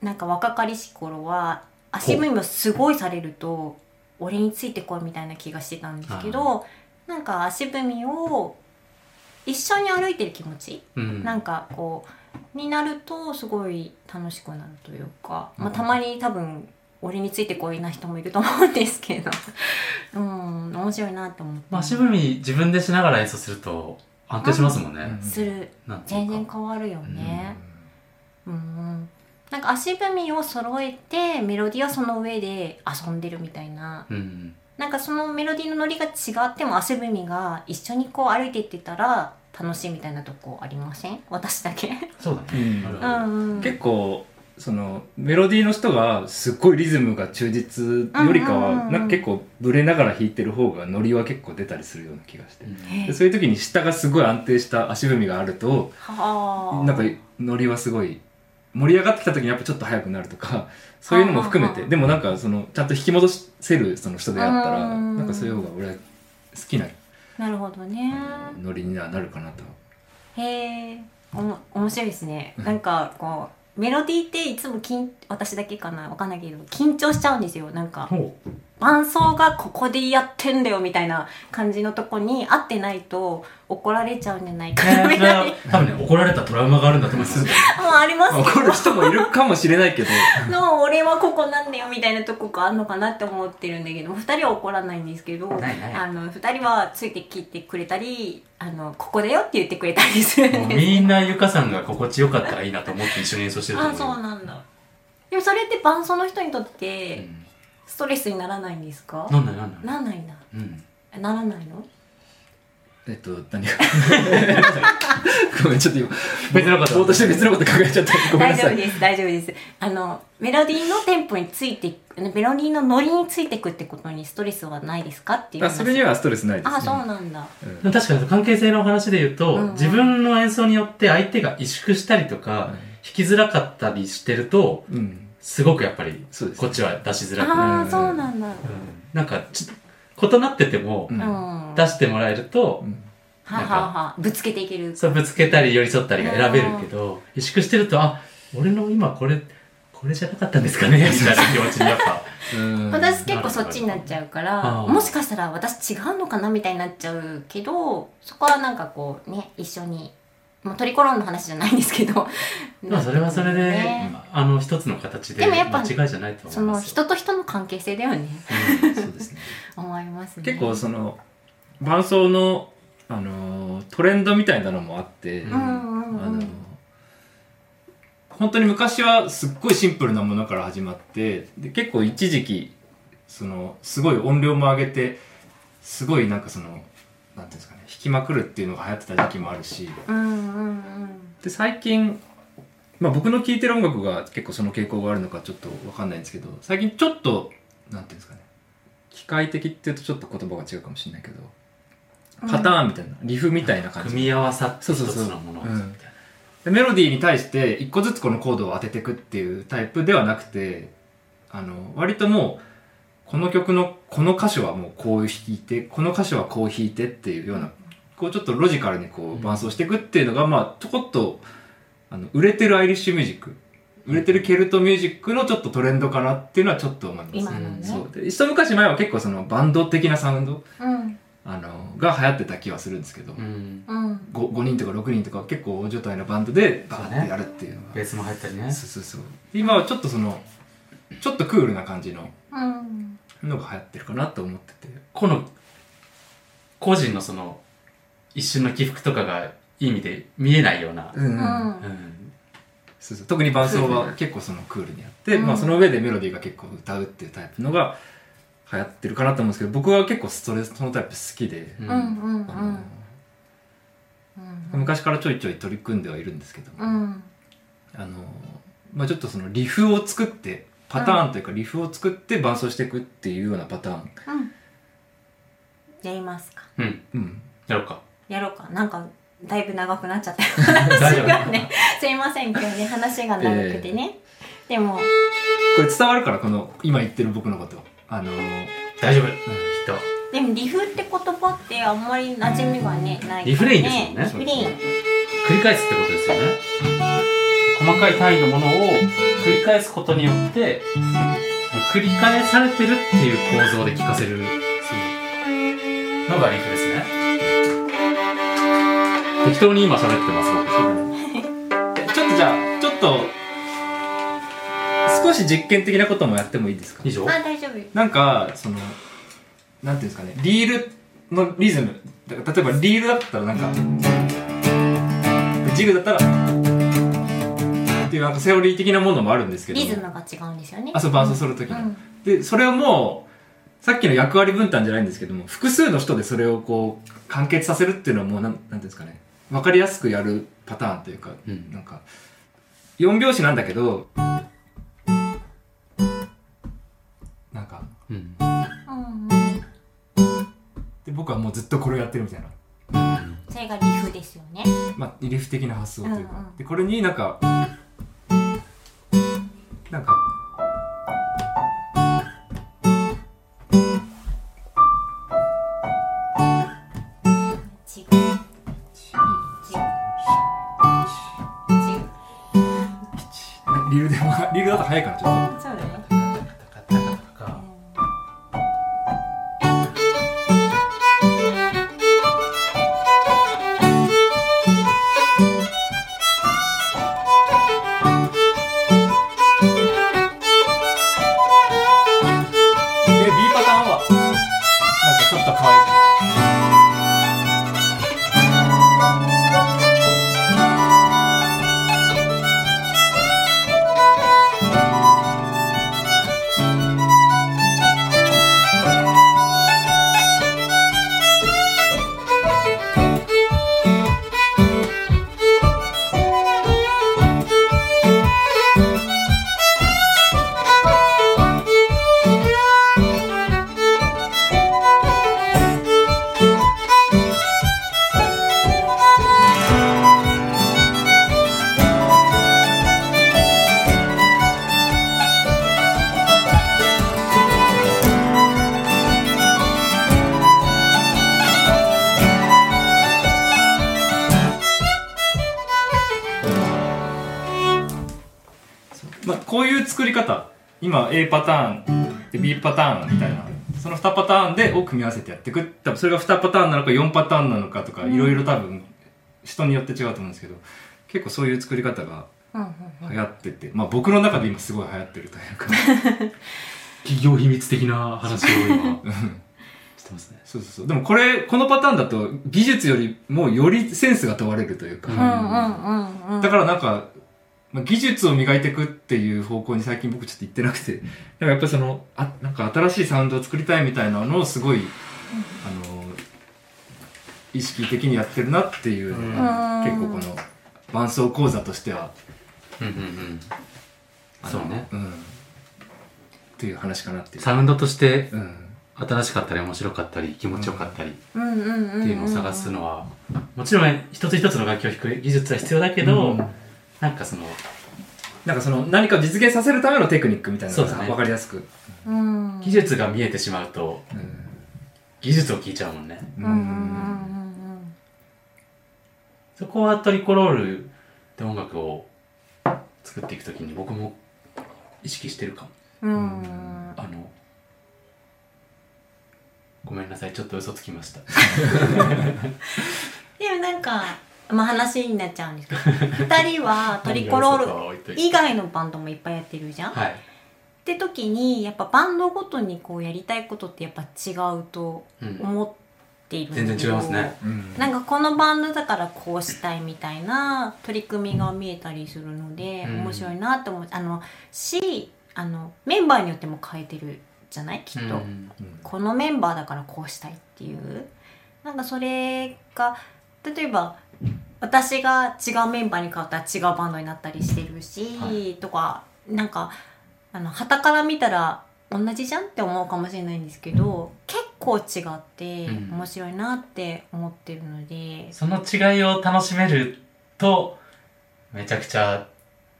[SPEAKER 1] なんか若かりし頃は足踏みをすごいされると俺についてこいみたいな気がしてたんですけどなんか足踏みを一緒に歩いてる気持ち、
[SPEAKER 3] うん。
[SPEAKER 1] なんかこうになるとすごい楽しくなるというか、まあ、
[SPEAKER 2] うん
[SPEAKER 1] たまに多分俺についてこいな人もいると思うんですけど。[laughs] うん面白いなと思って、
[SPEAKER 3] まあ、足踏み自分でしながら演奏すると安定しますもんね、
[SPEAKER 2] うん。
[SPEAKER 1] する。全然変わるよね。うん、うん。なんか足踏みを揃えてメロディーはその上で遊んでるみたいな。
[SPEAKER 3] うん
[SPEAKER 1] なんかそのメロディーのノリが違っても足踏みが一緒にこう歩いていってたら楽しいみたいなとこありません？[laughs] 私だけ？
[SPEAKER 3] そうだね。
[SPEAKER 2] うん。
[SPEAKER 1] うんうん。
[SPEAKER 2] 結構そのメロディーの人がすっごいリズムが忠実よりかは
[SPEAKER 1] うんうん
[SPEAKER 2] なんか結構ブレながら弾いてる方がノリは結構出たりするような気がして。
[SPEAKER 3] うん。
[SPEAKER 2] でそういう時に下がすごい安定した足踏みがあると
[SPEAKER 1] はあ。
[SPEAKER 2] なんかノリはすごい盛り上がってきた時にやっぱちょっと速くなるとかそういうのも含めて。でもなんかそのちゃんと引き戻せるその人であったら
[SPEAKER 1] うん
[SPEAKER 2] なんかそういう方が俺は好きな
[SPEAKER 1] なるほどね。
[SPEAKER 2] ノリにはなるかなと。
[SPEAKER 1] へえおも面白いですね。
[SPEAKER 2] うん。
[SPEAKER 1] なんかこうメロディーっていつも緊私だけかな？わかんないけど緊張しちゃうんですよ。なんか
[SPEAKER 3] ほ
[SPEAKER 1] 伴奏がここでやってんだよみたいな感じのとこに合ってないと怒られちゃうんじゃないかなみたい
[SPEAKER 3] 多分ね怒られたトラウマがあるんだと思います。
[SPEAKER 1] なもありますけ
[SPEAKER 2] まあ怒る人もいるかもしれないけど。
[SPEAKER 1] ど [laughs] の俺はここなんだよみたいなとこがあるのかなって思ってるんだけど二人は怒らないんですけど
[SPEAKER 3] ないない。
[SPEAKER 1] あの二人はついてきてくれたりあのここだよって言ってくれたりするん
[SPEAKER 3] もう
[SPEAKER 1] です
[SPEAKER 3] みんなゆかさんが心地よかったらいいなと思って一緒に演奏してると
[SPEAKER 1] あ
[SPEAKER 3] 思う
[SPEAKER 1] そうなんだ。でもそれって伴奏の人にとっ
[SPEAKER 3] う
[SPEAKER 1] て
[SPEAKER 3] ん
[SPEAKER 1] ストレスにならないんですか？
[SPEAKER 3] なんだなんだ
[SPEAKER 1] なんないんだ。
[SPEAKER 3] うん。
[SPEAKER 1] ならないの？
[SPEAKER 2] えっと何が？[laughs] ごめんちょっと今
[SPEAKER 3] 別のこと。
[SPEAKER 2] ぼーして別のこと考えちゃった。ごめんなさい。
[SPEAKER 1] 大丈夫です大丈夫です。あのメロディーのテンポについてメロディーのノリについてくってことにストレスはないですか？っていう
[SPEAKER 2] あ
[SPEAKER 1] 話
[SPEAKER 2] それにはストレスないです、ね、
[SPEAKER 1] あそうなんだ。
[SPEAKER 2] うん。
[SPEAKER 3] 確かに関係性の話で言うと、
[SPEAKER 1] うん。うん
[SPEAKER 3] 自分の演奏によって相手が萎縮したりとか、弾きづらかったりしてると
[SPEAKER 2] うん
[SPEAKER 3] すごくやっぱりこっちは出しづらくなる、
[SPEAKER 1] あそうなんだ。
[SPEAKER 3] うん。なんかち異なってても出してもらえると
[SPEAKER 2] う、ん。
[SPEAKER 1] ははは。ぶつけていける。
[SPEAKER 3] そうぶつけたり寄り添ったりが選べるけど萎縮してるとあ俺の今これこれじゃなかったんですかねみたいな気持ちにやっぱ。[laughs]
[SPEAKER 2] うん。
[SPEAKER 1] 私結構そっちになっちゃうからもしかしたら私違うのかなみたいになっちゃうけどそこはなんかこうね一緒にもうトリコロンの話じゃないんですけど。[laughs]
[SPEAKER 3] まあそれはそれで、
[SPEAKER 1] ね。
[SPEAKER 3] あの一つの形で
[SPEAKER 1] でもやっぱ
[SPEAKER 3] 間違いじゃないと
[SPEAKER 1] その
[SPEAKER 3] 思います。よ
[SPEAKER 1] 人と人の関係性だよね。
[SPEAKER 2] そうですね。[laughs]
[SPEAKER 1] 思いますね。
[SPEAKER 2] 結構その伴奏の、あのートレンドみたいなのもあって、
[SPEAKER 3] うん
[SPEAKER 1] うんうん。
[SPEAKER 2] あの本当に昔はすっごいシンプルなものから始まってで結構一時期そのすごい音量も上げてすごいなんかそのなんていうんですかね弾きまくるっていうのが流行ってた時期もあるし。
[SPEAKER 1] うんうんうん。
[SPEAKER 2] で最近、まあ、僕の聴いてる音楽が結構その傾向があるのかちょっとわかんないんですけど最近ちょっとなんていうんですかね機械的っていうとちょっと言葉が違うかもしれないけどパターンみたいな、リフみたいな感じ。
[SPEAKER 3] 組み合わさって一つ
[SPEAKER 2] そうそうそう。
[SPEAKER 3] のものを
[SPEAKER 2] うん。でメロディーに対して一個ずつこのコードを当てていくっていうタイプではなくてあの割ともうこの曲のこの箇所はもうこう弾いてこの箇所はこう弾いてっていうようなこうちょっとロジカルにこう伴奏していくっていうのがまあちょこっとあの売れてるアイリッシュミュージック売れてるケルトミュージックのちょっとトレンドかなっていうのはちょっと思います。
[SPEAKER 1] 今のね。
[SPEAKER 2] そう。で一昔前は結構そのバンド的なサウンド
[SPEAKER 1] うん。
[SPEAKER 2] あのが流行ってた気はするんですけど、
[SPEAKER 3] うん。
[SPEAKER 1] うん。
[SPEAKER 2] 5, 5人とか6人とか結構大所帯のバンドでバーってやるっていうのが。
[SPEAKER 3] ベースも入ったりね。
[SPEAKER 2] そうそうそう。今はちょっとそのちょっとクールな感じの
[SPEAKER 1] うん
[SPEAKER 2] のが流行ってるかなと思ってて。
[SPEAKER 3] この個人のその一瞬の起伏とかがいい意味で見えないような、
[SPEAKER 2] うん、
[SPEAKER 1] う
[SPEAKER 3] うん。ん。
[SPEAKER 2] そうそう。特に伴奏は結構そのクールにやって、
[SPEAKER 1] うん。
[SPEAKER 2] まあ、その上でメロディーが結構歌うっていうタイプのが流行ってるかなと思うんですけど僕は結構ストレスそのタイプ好きで、
[SPEAKER 3] うん。
[SPEAKER 1] うん。うん。
[SPEAKER 2] 昔からちょいちょい取り組んではいるんですけども、
[SPEAKER 1] うん。
[SPEAKER 2] あのまあ、ちょっとそのリフを作ってパターンというかリフを作って伴奏していくっていうようなパターン、
[SPEAKER 1] うん。やりますか。
[SPEAKER 3] うん。
[SPEAKER 2] うん、
[SPEAKER 3] やろうか。
[SPEAKER 1] やろうか。なんかだいぶ長くなっちゃった話がねすいません。今日ね話が長くてね、でも。
[SPEAKER 2] これ伝わるからこの今言ってる僕のこと。あのー。
[SPEAKER 3] 大丈夫、きっ
[SPEAKER 1] でもリフって言葉ってあんまり馴染みがねないからね。
[SPEAKER 3] リフレインですもんね。
[SPEAKER 1] リフレイン。
[SPEAKER 3] と繰り返すってことですよね細かい単位のものを繰り返すことによって繰り返されてるっていう構造で聞かせるのがリフですね。適当に今喋ってます僕。[laughs]
[SPEAKER 2] ちょっとじゃあちょっと少し実験的なこともやってもいいですか？
[SPEAKER 3] 以上？
[SPEAKER 1] あ大丈夫。
[SPEAKER 2] なんかそのなんていうんですかね。リールのリズム。だから例えばリールだったらなんかジグだったらっていうなんかセオリー的なものもあるんですけど。
[SPEAKER 1] リズムが違うんですよね。
[SPEAKER 2] あそう伴奏する時の、
[SPEAKER 1] うん。
[SPEAKER 2] でそれをもうさっきの役割分担じゃないんですけども複数の人でそれをこう完結させるっていうのはもうなんなんていうんですかね。分かりやすくやるパターンというか、
[SPEAKER 3] うん。
[SPEAKER 2] なんか。4拍子なんだけどなんか。
[SPEAKER 3] うん。
[SPEAKER 1] うんうん
[SPEAKER 2] で僕はもうずっとこれをやってるみたいな。
[SPEAKER 1] それがリフですよね。
[SPEAKER 2] まあ、リフ的な発想というか、
[SPEAKER 1] うんうん。
[SPEAKER 2] でこれになんかなんか。
[SPEAKER 1] 違う違う違う
[SPEAKER 2] リルでもリールだと早いからちょっと A パターンで B パターンみたいな。その2パターンでを組み合わせてやっていく。多分それが2パターンなのか4パターンなのかとかいろいろ多分人によって違うと思うんですけど結構そういう作り方が流行ってて、まあ僕の中で今すごい流行ってるというか。[laughs]
[SPEAKER 3] 企業秘密的な話を今
[SPEAKER 2] うん [laughs]
[SPEAKER 3] してますね。
[SPEAKER 2] そうそうそう。でもこれこのパターンだと技術よりもよりセンスが問われるというか、
[SPEAKER 3] う
[SPEAKER 1] うんうんうんうん。
[SPEAKER 2] だからなんか、まあ、技術を磨いていくっていう方向に最近僕ちょっと行ってなくて、だからやっぱりその、あ、なんか新しいサウンドを作りたいみたいなのをすごい、あの、意識的にやってるなっていうのが、
[SPEAKER 1] うん。
[SPEAKER 2] 結構この伴奏講座としては、
[SPEAKER 3] うんうんうん。
[SPEAKER 2] あの
[SPEAKER 3] そうね。
[SPEAKER 2] うん。っていう話かなっていう。
[SPEAKER 3] サウンドとして
[SPEAKER 2] うん。
[SPEAKER 3] 新しかったり面白かったり気持ちよかったりっ
[SPEAKER 1] うんうんうんうん。
[SPEAKER 3] ていうのを探すのはもちろん一つ一つの楽器を弾く技術は必要だけど、
[SPEAKER 2] うん
[SPEAKER 3] なんかその
[SPEAKER 2] なんかその何かを実現させるためのテクニックみたいなのが
[SPEAKER 3] そうだね。
[SPEAKER 2] わかりやすく。
[SPEAKER 1] うん。
[SPEAKER 3] 技術が見えてしまうと
[SPEAKER 2] うん
[SPEAKER 3] 技術を聞いちゃうもんね。
[SPEAKER 1] うん。
[SPEAKER 3] そこはトリコロールで音楽を作っていくときに僕も意識してるかも。あのごめんなさい。ちょっと嘘つきました。[laughs] [laughs]
[SPEAKER 1] でもなんかまあ話になっちゃうんですけど二人はトリコロール以外のバンドもいっぱいやってるじゃん、
[SPEAKER 3] はい。
[SPEAKER 1] って時にやっぱバンドごとにこうやりたいことってやっぱ違うと
[SPEAKER 3] うん
[SPEAKER 1] 思っているんだけど
[SPEAKER 3] 全然違いますね。
[SPEAKER 2] うん。
[SPEAKER 1] なんかこのバンドだからこうしたいみたいな取り組みが見えたりするので、
[SPEAKER 3] うん。
[SPEAKER 1] 面白いなって思う。あのしあのメンバーによっても変えてるじゃない？きっと、
[SPEAKER 3] うん。
[SPEAKER 1] このメンバーだからこうしたいっていう。なんかそれが例えば私が違うメンバーに変わったら違うバンドになったりしてるし、
[SPEAKER 3] はい。
[SPEAKER 1] とかなんかあの旗から見たら同じじゃんって思うかもしれないんですけど結構違って
[SPEAKER 3] うん。
[SPEAKER 1] 面白いなって思ってるので、
[SPEAKER 3] その違いを楽しめるとめちゃくちゃ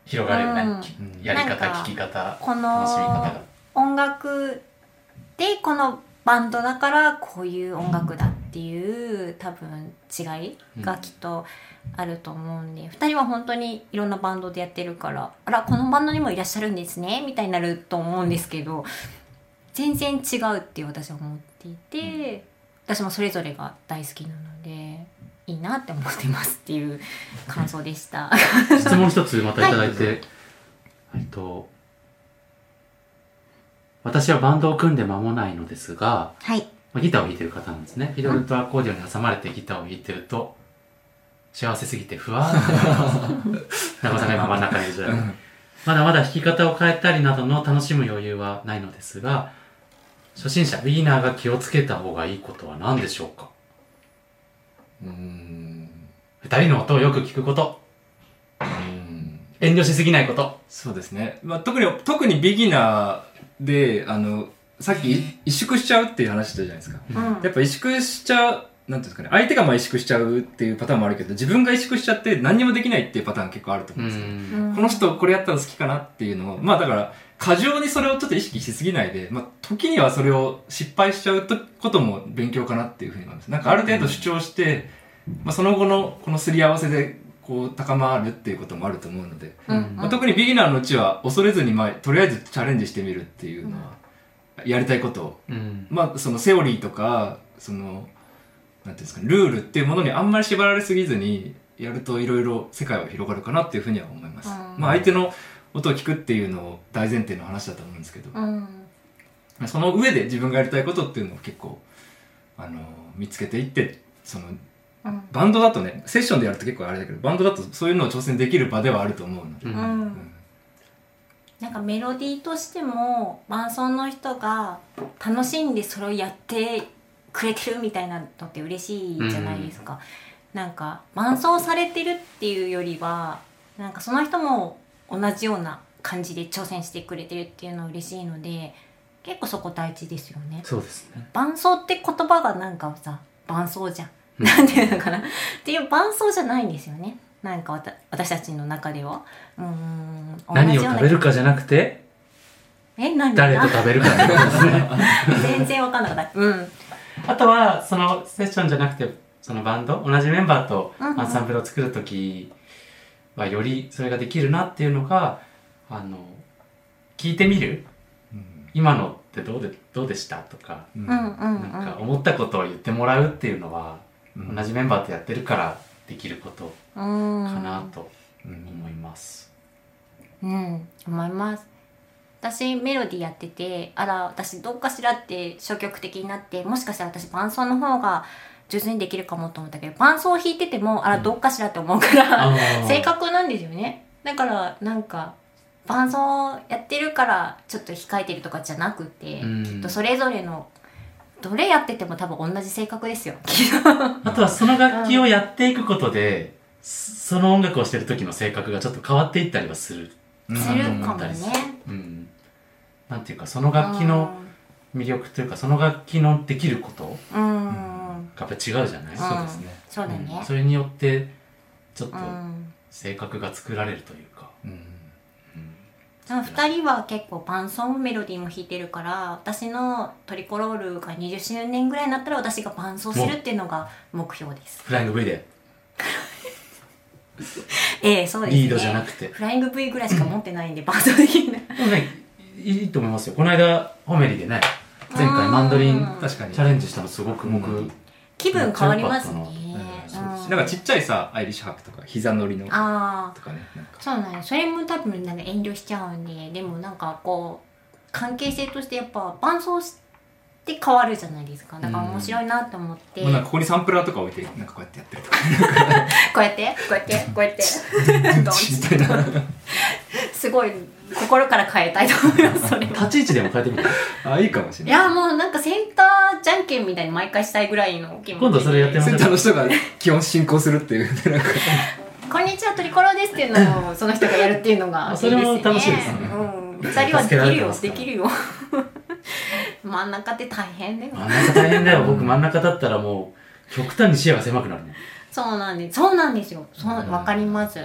[SPEAKER 3] 広がるよね、
[SPEAKER 1] うん。
[SPEAKER 3] やり方聞き方
[SPEAKER 1] こ
[SPEAKER 3] 楽しみ方
[SPEAKER 1] の
[SPEAKER 3] が。
[SPEAKER 1] 音楽でこのバンドだからこういう音楽だっていう多分違いがきっとあると思うんで、2人は本当にいろんなバンドでやってるからあらこのバンドにもいらっしゃるんですねみたいになると思うんですけど全然違うって私は思っていて、私もそれぞれが大好きなのでいいなって思ってますっていう感想でした。
[SPEAKER 3] 質問一つまたいただいて、えっと私はバンドを組んで間もないのですが、
[SPEAKER 1] はい
[SPEAKER 3] まあギターを弾いてる方なんですね。フィドルとアコーディオンに挟まれてギターを弾いてると幸せすぎてふわーってなります。中尾さんが今真ん中にいる状態まだまだ弾き方を変えたりなどの楽しむ余裕はないのですが初心者ビギナーが気をつけた方がいいことは何でしょうか？
[SPEAKER 2] うーん。
[SPEAKER 3] 二人の音をよく聞くこと。
[SPEAKER 2] うーん。
[SPEAKER 3] 遠慮しすぎないこと。
[SPEAKER 2] そうですね、まあ、特に特にビギナーであのさっき萎縮しちゃうっていう話したじゃないですか。
[SPEAKER 1] うん。
[SPEAKER 2] やっぱ萎縮しちゃうなんていうんですかね。相手がまあ萎縮しちゃうっていうパターンもあるけど自分が萎縮しちゃって何にもできないっていうパターン結構あると思うんですよ、
[SPEAKER 1] うん。
[SPEAKER 2] この人これやったら好きかなっていうのをまあだから過剰にそれをちょっと意識しすぎないで、まあ、時にはそれを失敗しちゃうとことも勉強かなっていうふうに思います。なんかある程度主張して、まあ、その後のこのすり合わせでこう高まるっていうこともあると思うので、
[SPEAKER 1] うん。
[SPEAKER 2] まあ、特にビギナーのうちは恐れずに、まあ、とりあえずチャレンジしてみるっていうのは、やりたいこと。を
[SPEAKER 3] うん。
[SPEAKER 2] まあ、そのセオリーとか、その、なんていうんですかね、ルールっていうものにあんまり縛られすぎずに、やるといろいろ世界は広がるかなっていうふうには思います。
[SPEAKER 1] うん。
[SPEAKER 2] まあ、相手の音を聞くっていうのを大前提の話だと思うんですけど、
[SPEAKER 1] うん。
[SPEAKER 2] その上で自分がやりたいことっていうのを結構、あの、見つけていって、その、
[SPEAKER 1] うん。
[SPEAKER 2] バンドだとね、セッションでやると結構あれだけど、バンドだとそういうのを挑戦できる場ではあると思うので、
[SPEAKER 1] なんかメロディーとしても伴奏の人が楽しんでそれをやってくれてるみたいなのって嬉しいじゃないですか、なんか伴奏されてるっていうよりはなんかその人も同じような感じで挑戦してくれてるっていうのは嬉しいので結構そこ大事ですよね。
[SPEAKER 3] そうですね。
[SPEAKER 1] 伴奏って言葉がなんかさ伴奏じゃん、
[SPEAKER 3] うん。
[SPEAKER 1] なんていうのかな。っていう伴奏じゃないんですよねなんかわた私たちの中では。うーん
[SPEAKER 3] 何を食べるかじゃなくて？
[SPEAKER 1] え何
[SPEAKER 3] 誰と食べるかってことですね。[laughs]
[SPEAKER 1] 全然わかんなかった。うん。
[SPEAKER 3] あとはそのセッションじゃなくてそのバンド？同じメンバーとアンサンブルを作る時はよりそれができるなっていうのがあの聞いてみる？
[SPEAKER 2] うん。
[SPEAKER 3] 今のってどうでどうでしたとか
[SPEAKER 2] うん。
[SPEAKER 3] なんか思ったことを言ってもらうっていうのは
[SPEAKER 2] うん。
[SPEAKER 3] 同じメンバーとやってるからできることかなと
[SPEAKER 2] うん
[SPEAKER 3] 思います。
[SPEAKER 1] うん思います。私メロディーやっててあら私どっかしらって消極的になってもしかしたら私伴奏の方が上手にできるかもと思ったけど伴奏を弾いててもあらどっかしらって思うから、
[SPEAKER 3] あー。
[SPEAKER 1] 性格なんですよね。だからなんか伴奏やってるからちょっと控えてるとかじゃなくて、
[SPEAKER 3] うん。
[SPEAKER 1] きっとそれぞれのどれやってても多分同じ性格ですよ。[laughs]
[SPEAKER 3] あとはその楽器をやっていくことで、その音楽をしてる時の性格がちょっと変わっていったりはする。
[SPEAKER 2] うん
[SPEAKER 1] するかもね。
[SPEAKER 3] うん。なんていうか、その楽器の魅力というか、その楽器のできること
[SPEAKER 1] うん。うん
[SPEAKER 3] がやっぱり違うじゃない、
[SPEAKER 2] そうですね。
[SPEAKER 1] そうだね。
[SPEAKER 3] うん。それによって、ちょっと
[SPEAKER 1] うん。
[SPEAKER 3] 性格が作られるというか。
[SPEAKER 2] うん
[SPEAKER 1] 2人は結構伴奏もメロディーも弾いてるから私のトリコロールが20周年ぐらいになったら私が伴奏するっていうのが目標です。
[SPEAKER 3] フライング V で、[laughs]
[SPEAKER 1] ええそうですね。
[SPEAKER 3] リードじゃなくて。
[SPEAKER 1] フライング V ぐらいしか持ってないんで伴奏できない。
[SPEAKER 3] でもね、いいと思いますよ。この間、ホメリでね、前回マンドリン
[SPEAKER 1] うん
[SPEAKER 2] 確かに
[SPEAKER 3] チャレンジしたのすごく僕、
[SPEAKER 2] うん。
[SPEAKER 1] 気分変わりますね
[SPEAKER 2] そうなんかちっちゃいさアイリッシュハープとか膝乗りの。とかね
[SPEAKER 1] そうなんそれも多分なんか遠慮しちゃうんででもなんかこう関係性としてやっぱ伴奏して変わるじゃないですか。だから面白いなと思って、
[SPEAKER 2] もうなんかここにサンプラーとか置いてなんかこうやってやってるとか。[laughs]
[SPEAKER 1] こうやって？こうやって？こうやって？[laughs] [laughs] すごい心から変えたいと思いますそれ
[SPEAKER 3] 立ち位置でも変えてみて。
[SPEAKER 2] あいいかもしれない。
[SPEAKER 1] いやもうなんかセンターじゃんけんみたいに毎回したいぐらいの気持ちで。
[SPEAKER 3] 今度それやってみ
[SPEAKER 2] センターの人が基本進行するっていう。
[SPEAKER 1] こんにちはトリコロですっていうのをその人がやるっていうのがいいです
[SPEAKER 3] それも楽しいですね。
[SPEAKER 1] うん。二人はできるよ。できるよ真ん中って大変だよ
[SPEAKER 3] 真ん中大変だよ。僕真ん中だったらもう、極端に視野が狭くなるね。
[SPEAKER 1] そうなんです。そうなんですよ。そう
[SPEAKER 3] うん。
[SPEAKER 1] わかります。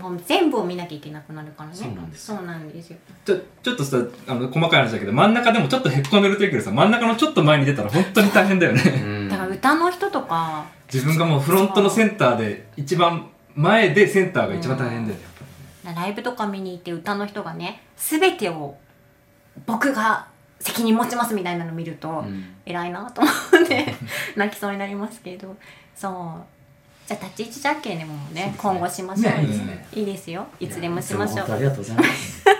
[SPEAKER 1] もう全部を見なきゃいけなくなるからね。
[SPEAKER 3] そうなんです。
[SPEAKER 1] そうなんですよ。
[SPEAKER 2] ちょちょっとさあの細かい話だけど真ん中でもちょっとへっこんでるというけどさ真ん中のちょっと前に出たら本当に大変だよね。
[SPEAKER 3] うん。
[SPEAKER 1] だから歌の人とか
[SPEAKER 2] 自分がもうフロントのセンターで一番前でセンターが一番大変だよねやっぱ
[SPEAKER 1] ライブとか見に行って歌の人がね全てを僕が責任持ちますみたいなの見ると、
[SPEAKER 3] うん。
[SPEAKER 1] 偉いなと思って泣きそうになりますけど。そう。じゃあ立ち位置じゃんけんでもね今後しましょう。
[SPEAKER 3] ねいいですね
[SPEAKER 1] いいですよ。いつでもしましょ
[SPEAKER 3] いつも本当あ
[SPEAKER 1] う
[SPEAKER 3] りがとうございます。
[SPEAKER 2] り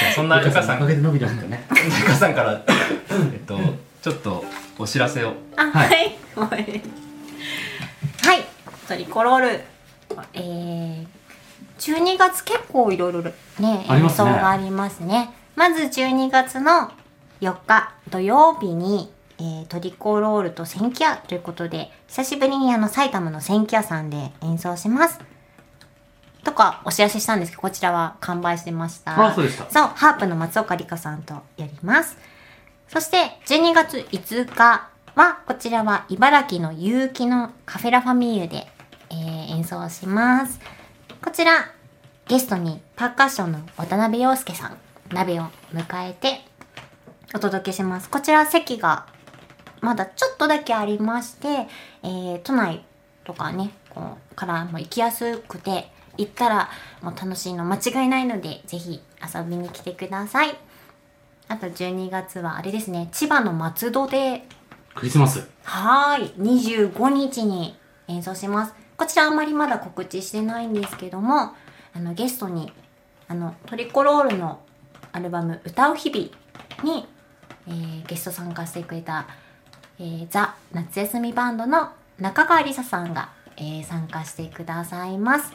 [SPEAKER 2] じゃあそんなゆかさん。
[SPEAKER 3] おかげで伸びるんだね。
[SPEAKER 2] ゆかさんからえっとちょっとお知らせを。
[SPEAKER 1] あ
[SPEAKER 3] は
[SPEAKER 1] はい。はい、はい、トリコロール。えー、12月結構いろいろね演
[SPEAKER 3] ありますね。
[SPEAKER 1] 奏がありますね。まず12月の4日土曜日に、えートリコロールと千キ屋ということで久しぶりにあの埼玉の千キ屋さんで演奏します。とかお知らせしたんですけどこちらは完売してました。
[SPEAKER 3] あそうでした。
[SPEAKER 1] そうハープの松岡里香さんとやります。そして12月5日はこちらは茨城の結城のカフェラファミーユで、えー演奏します。こちらゲストにパーカッションの渡辺陽介さん鍋を迎えてお届けします。こちら席がまだちょっとだけありまして、えー都内とかねこうからも行きやすくて行ったらもう楽しいの間違いないのでぜひ遊びに来てください。あと12月はあれですね千葉の松戸で
[SPEAKER 3] クリスマス。
[SPEAKER 1] はーい25日に演奏します。こちらあんまりまだ告知してないんですけどもあのゲストにあのトリコロールのアルバム「歌う日々に」えーゲスト参加してくれた、えーザ・夏休みバンドの中川りささんが、えー参加してくださいます、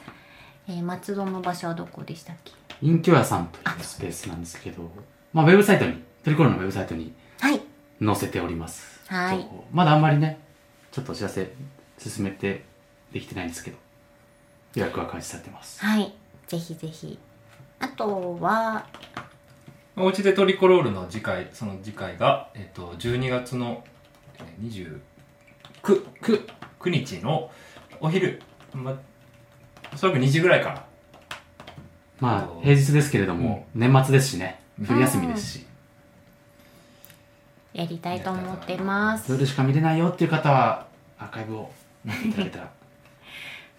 [SPEAKER 1] えー松戸の場所はどこでしたっけ？
[SPEAKER 3] 隠居屋さんというスペースなんですけどまあウェブサイトにトリコロのウェブサイトに
[SPEAKER 1] はい。
[SPEAKER 3] 載せております。
[SPEAKER 1] はい。
[SPEAKER 3] まだあんまりねちょっとお知らせ進めてできてないんですけど予約は開始されてます。
[SPEAKER 1] はい。ぜひぜひ。あとは
[SPEAKER 2] おうちでトリコロールの次回その次回が、えっと12月のえー29 9 9日のお昼、ま、おそらく2時ぐらいから。
[SPEAKER 3] まあ平日ですけれども、年末ですしね。冬休みですし、
[SPEAKER 1] やりたいと思ってます。
[SPEAKER 3] 夜しか見れないよっていう方はアーカイブを見ていただけたら [laughs]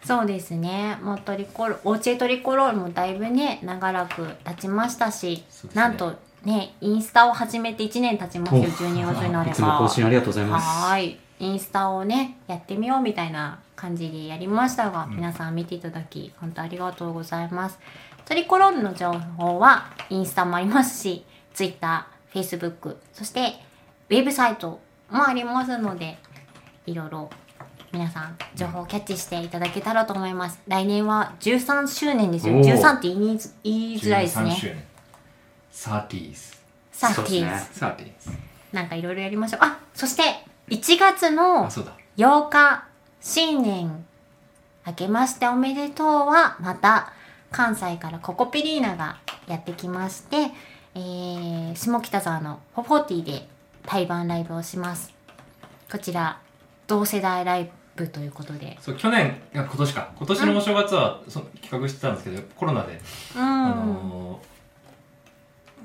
[SPEAKER 1] そうですね。もうトリコロおうちでトリコロールもだいぶね長らく経ちましたし、
[SPEAKER 2] ね。
[SPEAKER 1] なんとねインスタを始めて1年経ちますよ12月になれば。
[SPEAKER 3] いつも更新ありがとうございます。
[SPEAKER 1] はーい。インスタをねやってみようみたいな感じでやりましたが、皆さん見ていただき本当ありがとうございます。トリコロールの情報はインスタもありますし Twitter、Facebook そしてウェブサイトもありますのでいろいろ皆さん情報をキャッチしていただけたらと思います。来年は13周年ですよ。
[SPEAKER 3] おー。
[SPEAKER 1] 13って言いづ言いづらいです
[SPEAKER 2] 13
[SPEAKER 1] ね
[SPEAKER 2] 周年。30s
[SPEAKER 1] さ
[SPEAKER 3] そうですね。
[SPEAKER 2] 30s
[SPEAKER 1] なんかいろいろやりましょう。あそして1月の
[SPEAKER 2] あそうだ。
[SPEAKER 1] 8日新年明けましておめでとうはまた関西からココペリーナがやってきまして、えー、下北沢のホフォーティで対バンライブをします。こちら同世代ライブということで。
[SPEAKER 2] そう去年いや今年か。今年のお正月はそ企画してたんですけどコロナで、
[SPEAKER 1] うん、
[SPEAKER 2] あのー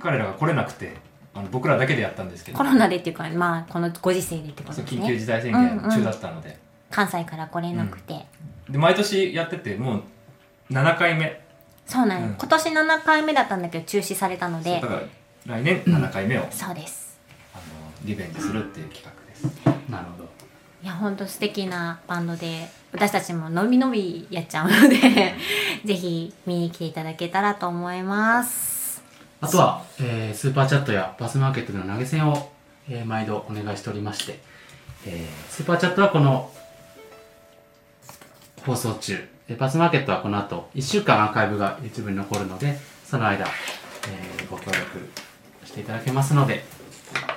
[SPEAKER 2] 彼らが来れなくてあの僕らだけでやったんですけど。
[SPEAKER 1] コロナでっていうかまあこのご時世でってことですね。
[SPEAKER 2] 緊急事態宣言中だったので、
[SPEAKER 1] 関西から来れなくて、
[SPEAKER 2] で毎年やっててもう7回目。
[SPEAKER 1] そうなんです、
[SPEAKER 2] うん。
[SPEAKER 1] 今年7回目だったんだけど中止されたので。
[SPEAKER 2] だから来年7回目を、
[SPEAKER 1] そうです。
[SPEAKER 2] あのリベンジするっていう企画です。
[SPEAKER 3] なるほど
[SPEAKER 1] いやほんと素敵なバンドで私たちものびのびやっちゃうので [laughs] ぜひ見に来ていただけたらと思います。
[SPEAKER 3] あとは、えースーパーチャットやバスマーケットでの投げ銭を、えー毎度お願いしておりまして、えースーパーチャットはこの放送中、えーバスマーケットはこの後1週間アーカイブが YouTube に残るのでその間、えーご協力していただけますので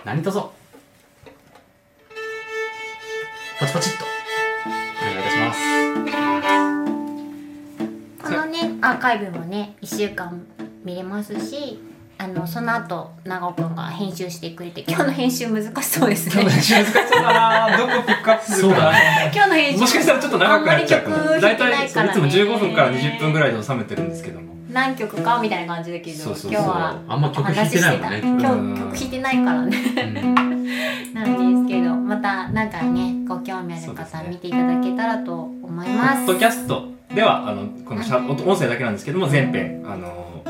[SPEAKER 3] 何卒ポチポチっと。お願いいたします。
[SPEAKER 1] このねアーカイブもね1週間見れますしあのその後長尾くんが編集してくれて今日の編集難しそうですね。
[SPEAKER 2] 難しそうだな。[laughs] どこピックアップするかな。
[SPEAKER 1] 今日の編集
[SPEAKER 2] もしかしたらちょっと長くなっちゃうかも。大
[SPEAKER 1] 弾けないからね。
[SPEAKER 2] 体いつも15分から20分ぐらいで収めてるんですけども。
[SPEAKER 1] 何曲かみたいな感じだけど
[SPEAKER 2] そうそうそう。
[SPEAKER 1] 今日は
[SPEAKER 3] あんま曲弾いてないもんね。
[SPEAKER 1] 今日曲弾いてないからね。
[SPEAKER 3] うん。[laughs]
[SPEAKER 1] なんでまたなんかねご興味ある方見ていただけたらと思い
[SPEAKER 2] ポ
[SPEAKER 1] ます。
[SPEAKER 2] ッドキャストではあのこのしゃ音音声だけなんですけども全編あの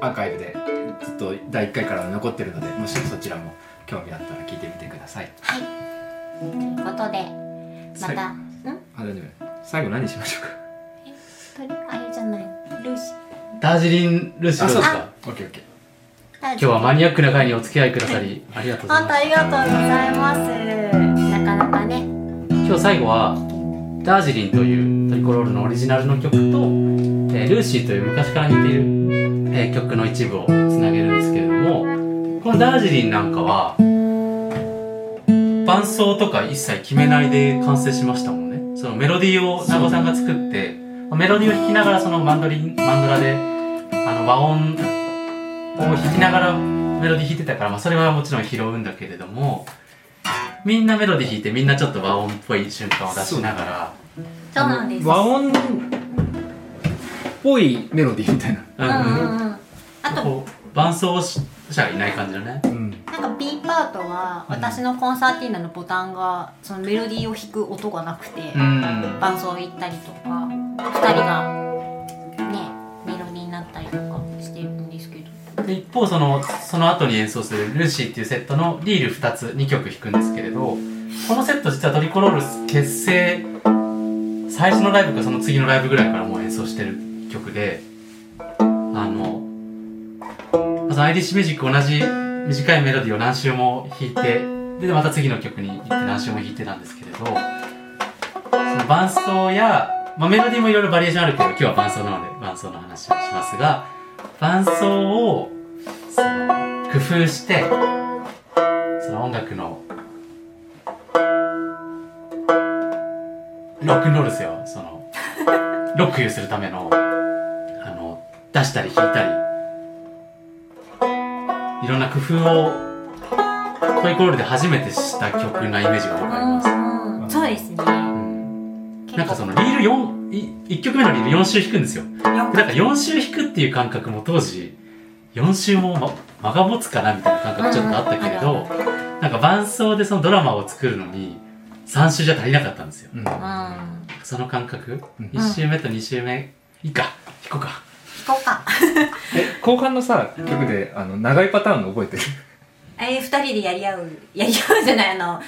[SPEAKER 2] アーカイブでずっと第1回から残ってるのでもしそちらも興味あったら聞いてみてください。
[SPEAKER 1] はい。ということでまたん？
[SPEAKER 2] あ大丈夫最後何しましょうか？
[SPEAKER 1] とりあれじゃない？ルーシ
[SPEAKER 3] ダージリンルーシー。どうですか。
[SPEAKER 2] オッケーオッケー
[SPEAKER 1] 今
[SPEAKER 3] 今日はマニアックな回にお付き合いくださりありがとうございます。
[SPEAKER 1] ありがとうございます。なかなかね。
[SPEAKER 3] 今日最後はダージリンというトリコロールのオリジナルの曲と、えールーシーという昔から似ている、えー曲の一部をつなげるんですけれどもこのダージリンなんかは伴奏とか一切決めないで完成しましたもんね。そのメロディーを長尾さんが作ってメロディーを弾きながらそのマンドリンマンドラであの和音を弾きながらメロディー弾いてたから、まあ、それはもちろん拾うんだけれどもみんなメロディー弾いてみんなちょっと和音っぽい瞬間を出しながら。
[SPEAKER 1] そうなんです。
[SPEAKER 2] 和音っぽいメロディーみたいな。
[SPEAKER 3] うん
[SPEAKER 1] うんうん。うんあと
[SPEAKER 3] こう伴奏者がいない感じだね。
[SPEAKER 2] うん。
[SPEAKER 1] なんか B パートは私のコンサーティーナのボタンがそのメロディーを弾く音がなくて
[SPEAKER 3] うん。
[SPEAKER 1] 伴奏行ったりとか2人がねメロディーになったり。とかで
[SPEAKER 3] 一方そのその後に演奏する「ルーシー」っていうセットのリール2つ2曲弾くんですけれどこのセット実はトリコロール結成最初のライブかその次のライブぐらいからもう演奏してる曲であのそのアイリッシュミュージック同じ短いメロディーを何周も弾いてでまた次の曲に行って何周も弾いてなんですけれどその伴奏や、まあ、メロディーもいろいろバリエーションあるけど今日は伴奏なので伴奏の話をしますが伴奏を工夫してその音楽のロックンロールですよ。その [laughs] ロックユーするためのあの出したり弾いたり。いろんな工夫をトイコロールで初めてした曲なイメージがわかります、
[SPEAKER 1] うんうん。そうですね。
[SPEAKER 3] うん。なんかそのリール4い1曲目のリール4周弾くんですよ。なんか4周弾くっていう感覚も当時4周も、ま、間が持つかなみたいな感覚ちょっとあったけれど、なんか伴奏でそのドラマを作るのに3周じゃ足りなかったんですよ。
[SPEAKER 2] うん。
[SPEAKER 1] うん弾
[SPEAKER 3] その感覚、
[SPEAKER 2] うん。
[SPEAKER 3] 1周目と2周目いいか弾こうか。
[SPEAKER 1] こうか。[laughs]
[SPEAKER 2] え後半のさ曲であの長いパターンの覚えてる？
[SPEAKER 1] あれ二人でやり合うやり合うじゃないあの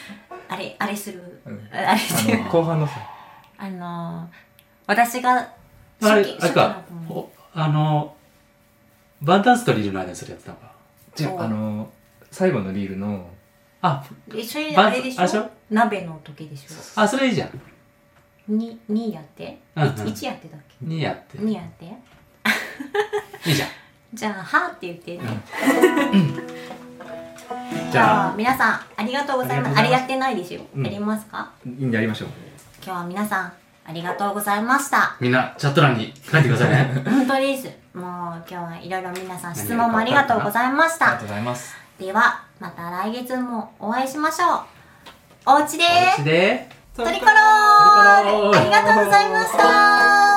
[SPEAKER 1] あれあれする、
[SPEAKER 2] うん。
[SPEAKER 1] あれする。
[SPEAKER 2] あの後半のさ。
[SPEAKER 1] あの私が
[SPEAKER 3] あれあれか。あのバンタンスとリールの間にそれやってたのか。
[SPEAKER 2] じゃああの最後のリールの。
[SPEAKER 3] あ
[SPEAKER 1] えそれあれでしょ？
[SPEAKER 3] あれでしょ
[SPEAKER 1] 鍋の時でしょ？
[SPEAKER 3] あそれいいじゃん。
[SPEAKER 1] に2やって？
[SPEAKER 3] うんうん。
[SPEAKER 1] 1やってたっけ
[SPEAKER 3] ？2やって。
[SPEAKER 1] 2やって？[laughs]
[SPEAKER 3] いいじゃん。
[SPEAKER 1] じゃあ「は」って言ってね、[laughs]
[SPEAKER 2] じゃあ
[SPEAKER 1] 皆さんありがとうございます。あ
[SPEAKER 2] ありがとうございます。
[SPEAKER 1] れやってないですよ、
[SPEAKER 2] うん。
[SPEAKER 1] やりますか？
[SPEAKER 2] いいん。でやりましょう。
[SPEAKER 1] 今日は皆さんありがとうございました。
[SPEAKER 3] みんなチャット欄に書いてくださいね。[laughs]
[SPEAKER 1] 本当です。もう今日はいろいろ皆さん質問もありがとうございました。
[SPEAKER 2] ありがとうございます。
[SPEAKER 1] ではまた来月もお会いしましょう。おうちで。
[SPEAKER 3] おうちで。
[SPEAKER 1] トリコロー。ル
[SPEAKER 3] トリコロー。ル
[SPEAKER 1] ありがとうございました